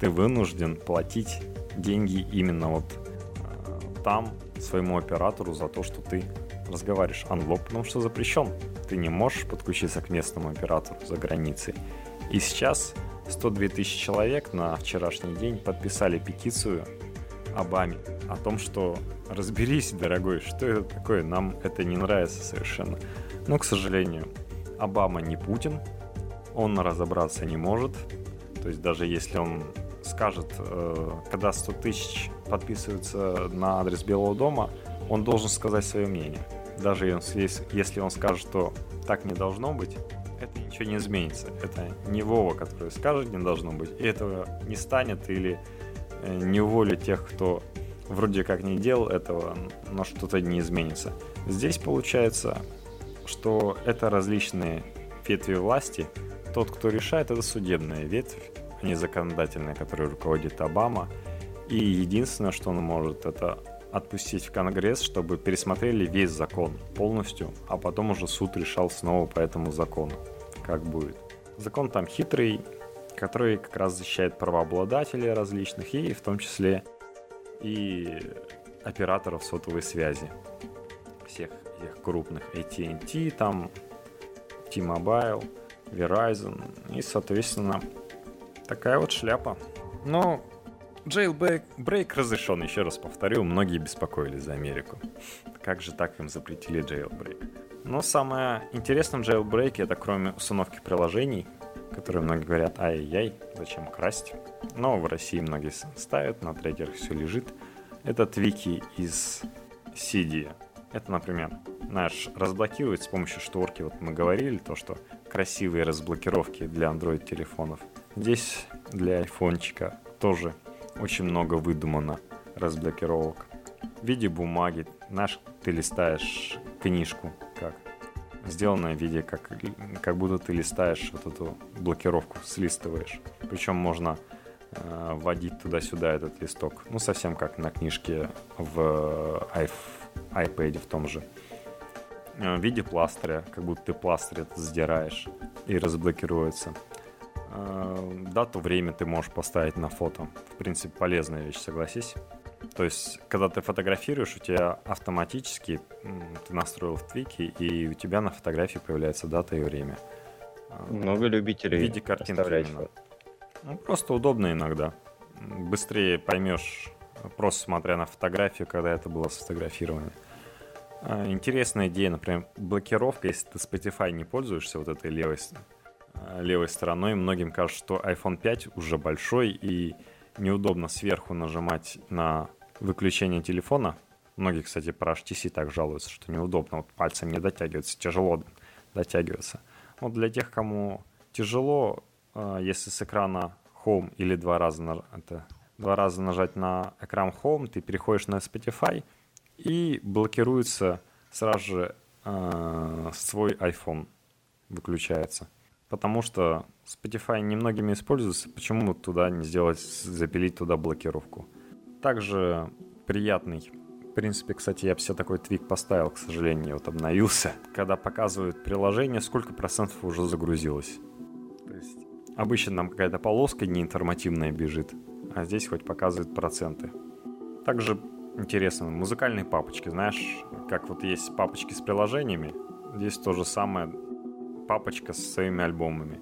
ты вынужден платить деньги именно вот э, там своему оператору за то, что ты разговариваешь анлок, потому что запрещен. Ты не можешь подключиться к местному оператору за границей. И сейчас 102 тысячи человек на вчерашний день подписали петицию Обаме о том, что разберись, дорогой, что это такое, нам это не нравится совершенно. Но, к сожалению, Обама не Путин, он разобраться не может. То есть даже если он скажет, э, когда 100 тысяч подписываются на адрес Белого дома, он должен сказать свое мнение. Даже если он скажет, что так не должно быть, это ничего не изменится. Это не Вова, который скажет, не должно быть. И этого не станет или э, не уволит тех, кто вроде как не делал этого, но что-то не изменится. Здесь получается, что это различные ветви власти. Тот, кто решает, это судебная ветвь, а не законодательная, которой руководит Обама. И единственное, что он может, это отпустить в Конгресс, чтобы пересмотрели весь закон полностью, а потом уже суд решал снова по этому закону, как будет. Закон там хитрый, который как раз защищает правообладателей различных и в том числе и операторов сотовой связи. Всех этих крупных AT&T, там T-Mobile, Verizon и, соответственно, такая вот шляпа. Но Jailbreak break разрешен, еще раз повторю, многие беспокоились за Америку. Как же так им запретили jailbreak? Но самое интересное в jailbreak это кроме установки приложений, которые многие говорят, ай-яй, зачем красть. Но в России многие ставят, на трекерах все лежит. Это твики из CD. Это, например, наш разблокировать с помощью шторки. Вот мы говорили то, что красивые разблокировки для Android телефонов. Здесь для айфончика тоже очень много выдумано разблокировок. В виде бумаги, знаешь, ты листаешь книжку, как сделанное в виде, как, как будто ты листаешь вот эту блокировку, слистываешь. Причем можно э, вводить туда-сюда этот листок. Ну, совсем как на книжке в iPad в том же. Э, в виде пластыря, как будто ты пластырь это сдираешь и разблокируется. Э, дату, время ты можешь поставить на фото. В принципе, полезная вещь, согласись. То есть, когда ты фотографируешь, у тебя автоматически ты настроил в твике, и у тебя на фотографии появляется дата и время. А, Много любителей в виде картинки именно. Ну, просто удобно иногда. Быстрее поймешь, просто смотря на фотографию, когда это было сфотографировано. А, интересная идея, например, блокировка, если ты Spotify не пользуешься вот этой левой Э, левой стороной. Многим кажется, что iPhone 5 уже большой и неудобно сверху нажимать на выключение телефона. Многие, кстати, про HTC так жалуются, что неудобно. Вот пальцем не дотягивается, тяжело дотягиваться. Вот для тех, кому тяжело, э, если с экрана Home или два раза, это, два раза нажать на экран Home, ты переходишь на Spotify и блокируется сразу же э, свой iPhone выключается потому что Spotify немногими используется, почему туда не сделать, запилить туда блокировку. Также приятный. В принципе, кстати, я все такой твик поставил, к сожалению, вот обновился. Когда показывают приложение, сколько процентов уже загрузилось. То есть обычно нам какая-то полоска неинформативная бежит, а здесь хоть показывает проценты. Также интересно, музыкальные папочки, знаешь, как вот есть папочки с приложениями, здесь то же самое, папочка с своими альбомами.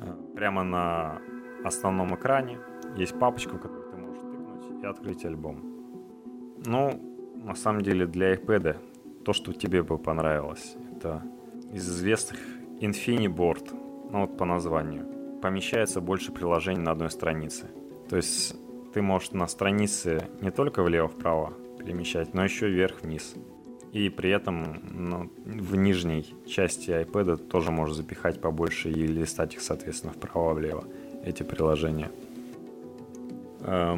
Э, прямо на основном экране есть папочка, в которую ты можешь тыкнуть и открыть альбом. Ну, на самом деле для iPad то, что тебе бы понравилось, это из известных InfiniBoard, ну вот по названию. Помещается больше приложений на одной странице. То есть ты можешь на странице не только влево-вправо перемещать, но еще вверх-вниз. И при этом ну, в нижней части iPad тоже можешь запихать побольше и листать их, соответственно, вправо-влево, эти приложения. Э,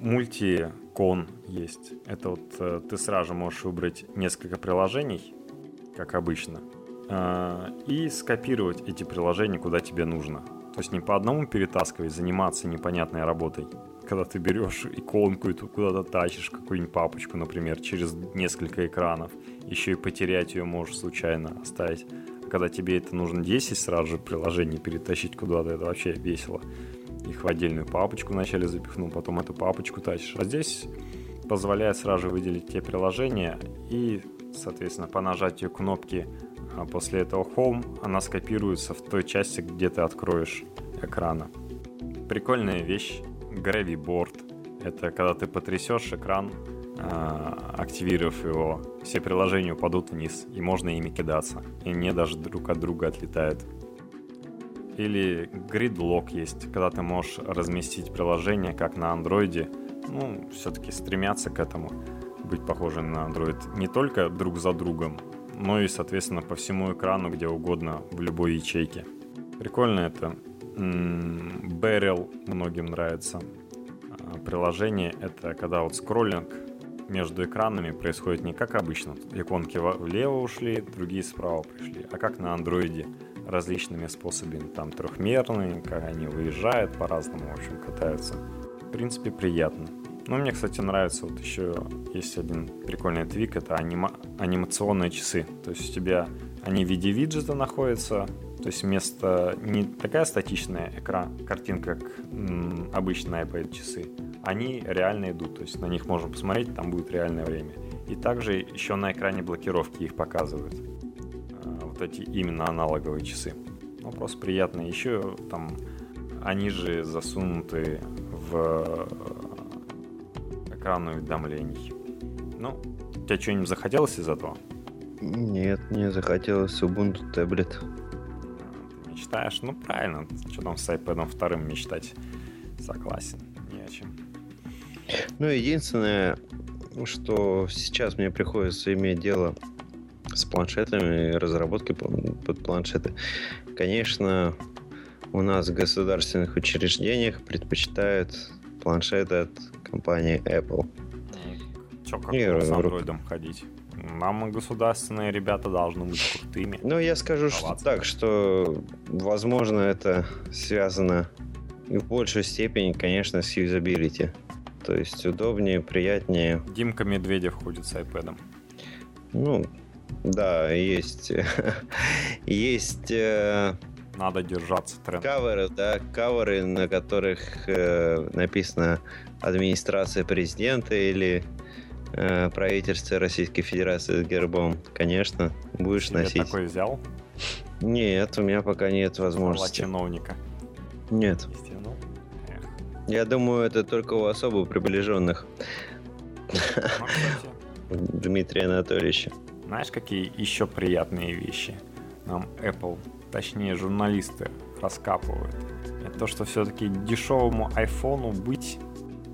мультикон есть. Это вот э, ты сразу можешь выбрать несколько приложений, как обычно, э, и скопировать эти приложения куда тебе нужно. То есть не по одному перетаскивать, заниматься непонятной работой. Когда ты берешь иконку и тут куда-то тащишь какую-нибудь папочку, например, через несколько экранов, еще и потерять ее можешь случайно оставить. А когда тебе это нужно 10 сразу же приложений перетащить куда-то, это вообще весело. Их в отдельную папочку вначале запихнул, потом эту папочку тащишь. А здесь позволяет сразу же выделить те приложения и, соответственно, по нажатию кнопки а после этого Home она скопируется в той части, где ты откроешь экрана. Прикольная вещь Board. Это когда ты потрясешь экран, а, активировав его, все приложения упадут вниз, и можно ими кидаться. И не даже друг от друга отлетают. Или Gridlock есть, когда ты можешь разместить приложение, как на андроиде. Ну, все-таки стремятся к этому, быть похожим на Android не только друг за другом, ну и, соответственно, по всему экрану, где угодно, в любой ячейке. Прикольно это. Barrel многим нравится. А, приложение — это когда вот скроллинг между экранами происходит не как обычно. Иконки влево ушли, другие справа пришли, а как на андроиде различными способами. Там трехмерные, как они выезжают по-разному, в общем, катаются. В принципе, приятно. Ну, мне, кстати, нравится вот еще есть один прикольный твик, это анима... анимационные часы. То есть у тебя они в виде виджета находятся, то есть вместо не такая статичная экран, картинка, как м, обычные iPad часы, они реально идут, то есть на них можно посмотреть, там будет реальное время. И также еще на экране блокировки их показывают. А, вот эти именно аналоговые часы. Ну, просто приятно. Еще там они же засунуты в экран уведомлений. Ну, тебе что-нибудь захотелось из этого? Нет, не захотелось Ubuntu таблет. Мечтаешь? Ну, правильно. Что там с iPad вторым мечтать? Согласен, не о чем. Ну, единственное, что сейчас мне приходится иметь дело с планшетами, разработкой под планшеты. Конечно, у нас в государственных учреждениях предпочитают планшеты от компании Apple. Че, как Не, с андроидом ходить? Нам государственные ребята должны быть крутыми. Ну, я скажу что так, что, возможно, это связано и в большей степени, конечно, с юзабилити. То есть удобнее, приятнее. Димка Медведев ходит с iPad. Ну, да, есть, есть э, надо держаться тренда. Каверы, да, каверы, на которых э, написано администрация президента или э, правительство Российской Федерации с гербом. Конечно, будешь Себе носить. такой взял? Нет, у меня пока нет возможности. чиновника. Нет. Я думаю, это только у особо приближенных. Ну, Дмитрия Анатольевича. Знаешь, какие еще приятные вещи нам Apple точнее журналисты раскапывают, это то, что все-таки дешевому айфону быть,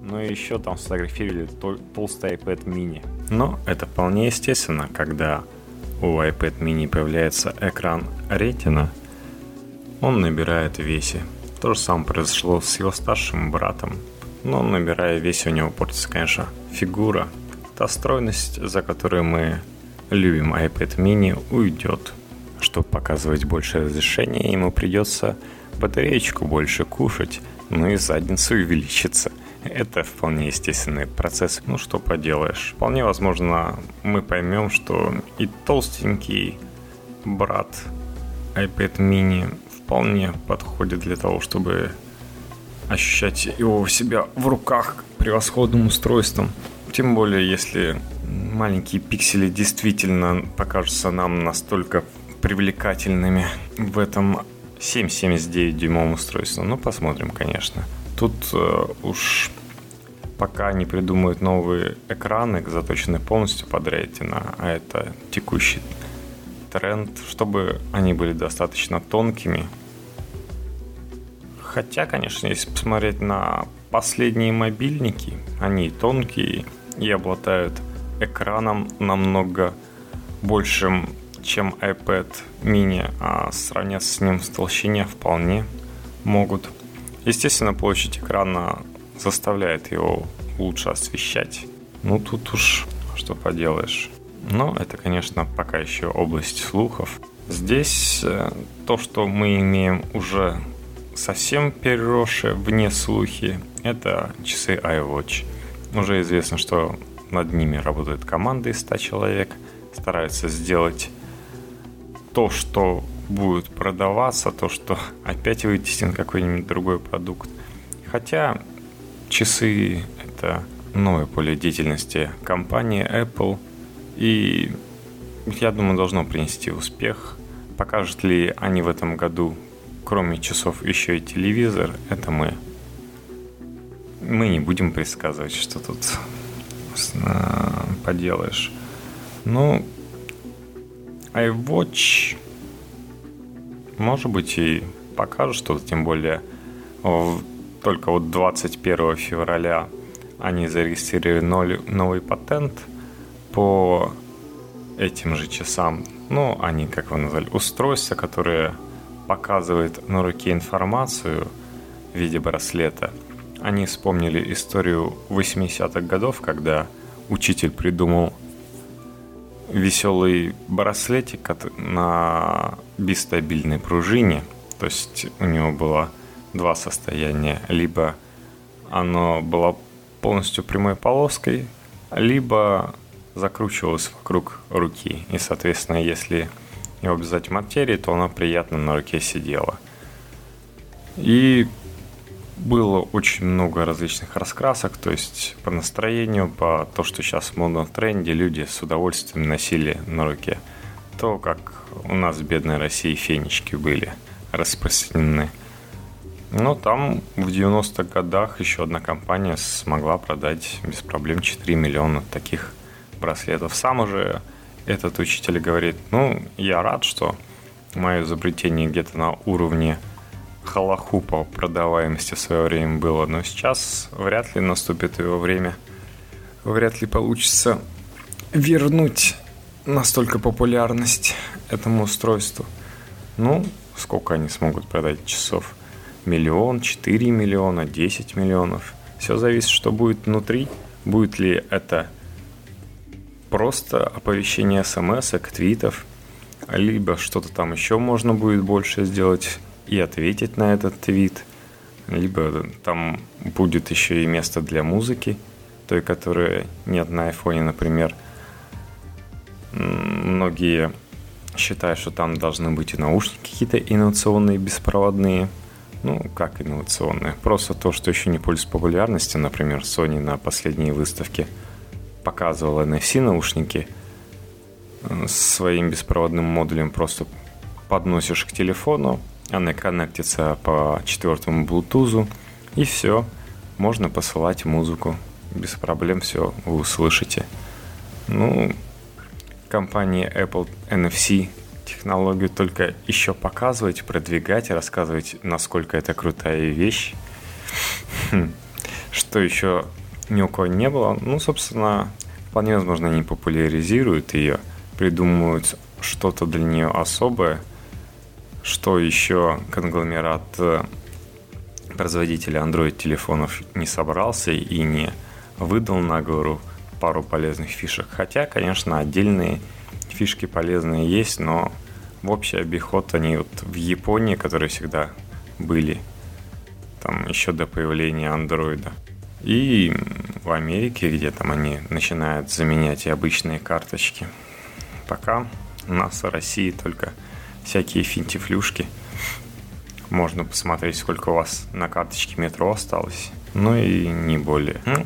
но еще там сфотографировали толстый iPad mini. Но это вполне естественно, когда у iPad mini появляется экран Retina, он набирает весе. То же самое произошло с его старшим братом. Но набирая весе, у него портится, конечно, фигура. Та стройность, за которую мы любим iPad mini, уйдет чтобы показывать большее разрешение, ему придется батареечку больше кушать, ну и задницу увеличится. Это вполне естественный процесс. Ну что поделаешь. Вполне возможно, мы поймем, что и толстенький брат iPad mini вполне подходит для того, чтобы ощущать его у себя в руках превосходным устройством. Тем более, если маленькие пиксели действительно покажутся нам настолько привлекательными в этом 7,79 дюймовом устройстве. Ну, посмотрим, конечно. Тут э, уж пока не придумают новые экраны, заточенные полностью под ретина, а это текущий тренд, чтобы они были достаточно тонкими. Хотя, конечно, если посмотреть на последние мобильники, они тонкие и обладают экраном намного большим, чем iPad mini, а сравняться с ним в толщине вполне могут. Естественно, площадь экрана заставляет его лучше освещать. Ну, тут уж что поделаешь. Но это, конечно, пока еще область слухов. Здесь э, то, что мы имеем уже совсем переросшие вне слухи, это часы iWatch. Уже известно, что над ними работает команда из 100 человек, стараются сделать то, что будет продаваться, то, что опять вытеснен какой-нибудь другой продукт. Хотя часы — это новое поле деятельности компании Apple, и я думаю, должно принести успех. Покажут ли они в этом году, кроме часов, еще и телевизор, это мы. Мы не будем предсказывать, что тут поделаешь. Ну, iWatch может быть и покажет что-то, тем более только вот 21 февраля они зарегистрировали новый патент по этим же часам. Ну, они, как вы назвали, устройства, которые показывают на руке информацию в виде браслета. Они вспомнили историю 80-х годов, когда учитель придумал веселый браслетик на бистабильной пружине. То есть у него было два состояния. Либо оно было полностью прямой полоской, либо закручивалось вокруг руки. И, соответственно, если его обвязать материи, то она приятно на руке сидела. И было очень много различных раскрасок, то есть по настроению, по то, что сейчас модно в тренде, люди с удовольствием носили на руке. То, как у нас в бедной России фенечки были распространены. Но там в 90-х годах еще одна компания смогла продать без проблем 4 миллиона таких браслетов. Сам уже этот учитель говорит, ну, я рад, что мое изобретение где-то на уровне халаху по продаваемости в свое время было, но сейчас вряд ли наступит его время. Вряд ли получится вернуть настолько популярность этому устройству. Ну, сколько они смогут продать часов? Миллион, четыре миллиона, десять миллионов. Все зависит, что будет внутри. Будет ли это просто оповещение смс, твитов, либо что-то там еще можно будет больше сделать и ответить на этот твит, либо там будет еще и место для музыки, той, которой нет на айфоне, например. Многие считают, что там должны быть и наушники какие-то инновационные, беспроводные. Ну, как инновационные? Просто то, что еще не пользуется популярностью. Например, Sony на последней выставке показывала NFC наушники э, с своим беспроводным модулем. Просто подносишь к телефону, она коннектится по четвертому Bluetooth, и все, можно посылать музыку. Без проблем все вы услышите. Ну, компания Apple NFC технологию только еще показывать, продвигать, рассказывать, насколько это крутая вещь. Хм. Что еще ни у кого не было. Ну, собственно, вполне возможно, они популяризируют ее, придумывают что-то для нее особое – что еще конгломерат э, производителя Android-телефонов не собрался и не выдал на гору пару полезных фишек. Хотя, конечно, отдельные фишки полезные есть, но в общий обиход они вот в Японии, которые всегда были там еще до появления андроида. И в Америке, где там они начинают заменять и обычные карточки. Пока у нас в России только всякие финтифлюшки. Можно посмотреть, сколько у вас на карточке метро осталось. Ну и не более. Ну,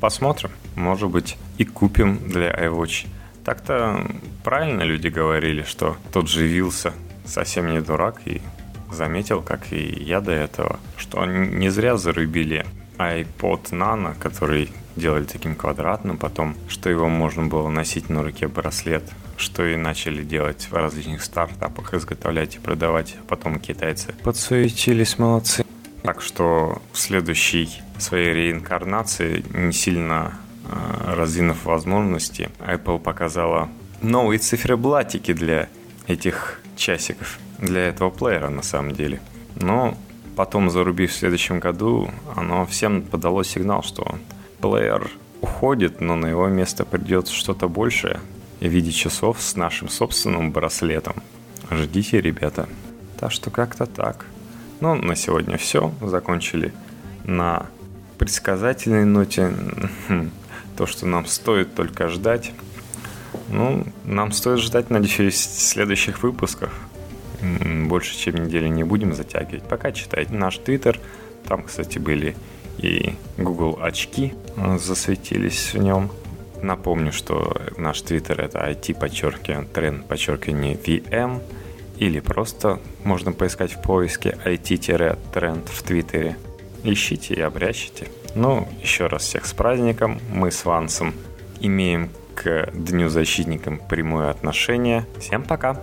посмотрим. Может быть, и купим для iWatch. Так-то правильно люди говорили, что тот же Вилса совсем не дурак и заметил, как и я до этого, что не зря зарубили iPod Nano, который делали таким квадратным, потом, что его можно было носить на руке браслет, что и начали делать в различных стартапах, изготовлять и продавать, а потом китайцы подсуетились, молодцы. Так что в следующей своей реинкарнации, не сильно э, раздвинув возможности, Apple показала новые циферблатики для этих часиков, для этого плеера на самом деле. Но потом, зарубив в следующем году, оно всем подало сигнал, что плеер уходит, но на его место придет что-то большее в виде часов с нашим собственным браслетом. Ждите, ребята. Так что как-то так. Ну, на сегодня все. Закончили на предсказательной ноте. То, что нам стоит только ждать. Ну, нам стоит ждать, надеюсь, следующих выпусков. Больше, чем недели не будем затягивать. Пока читайте наш твиттер. Там, кстати, были и Google очки э, засветились в нем. Напомню, что наш твиттер это IT подчеркивание тренд подчеркивание VM или просто можно поискать в поиске IT-тренд в твиттере. Ищите и обрящите. Ну, еще раз всех с праздником. Мы с Вансом имеем к Дню защитникам прямое отношение. Всем пока!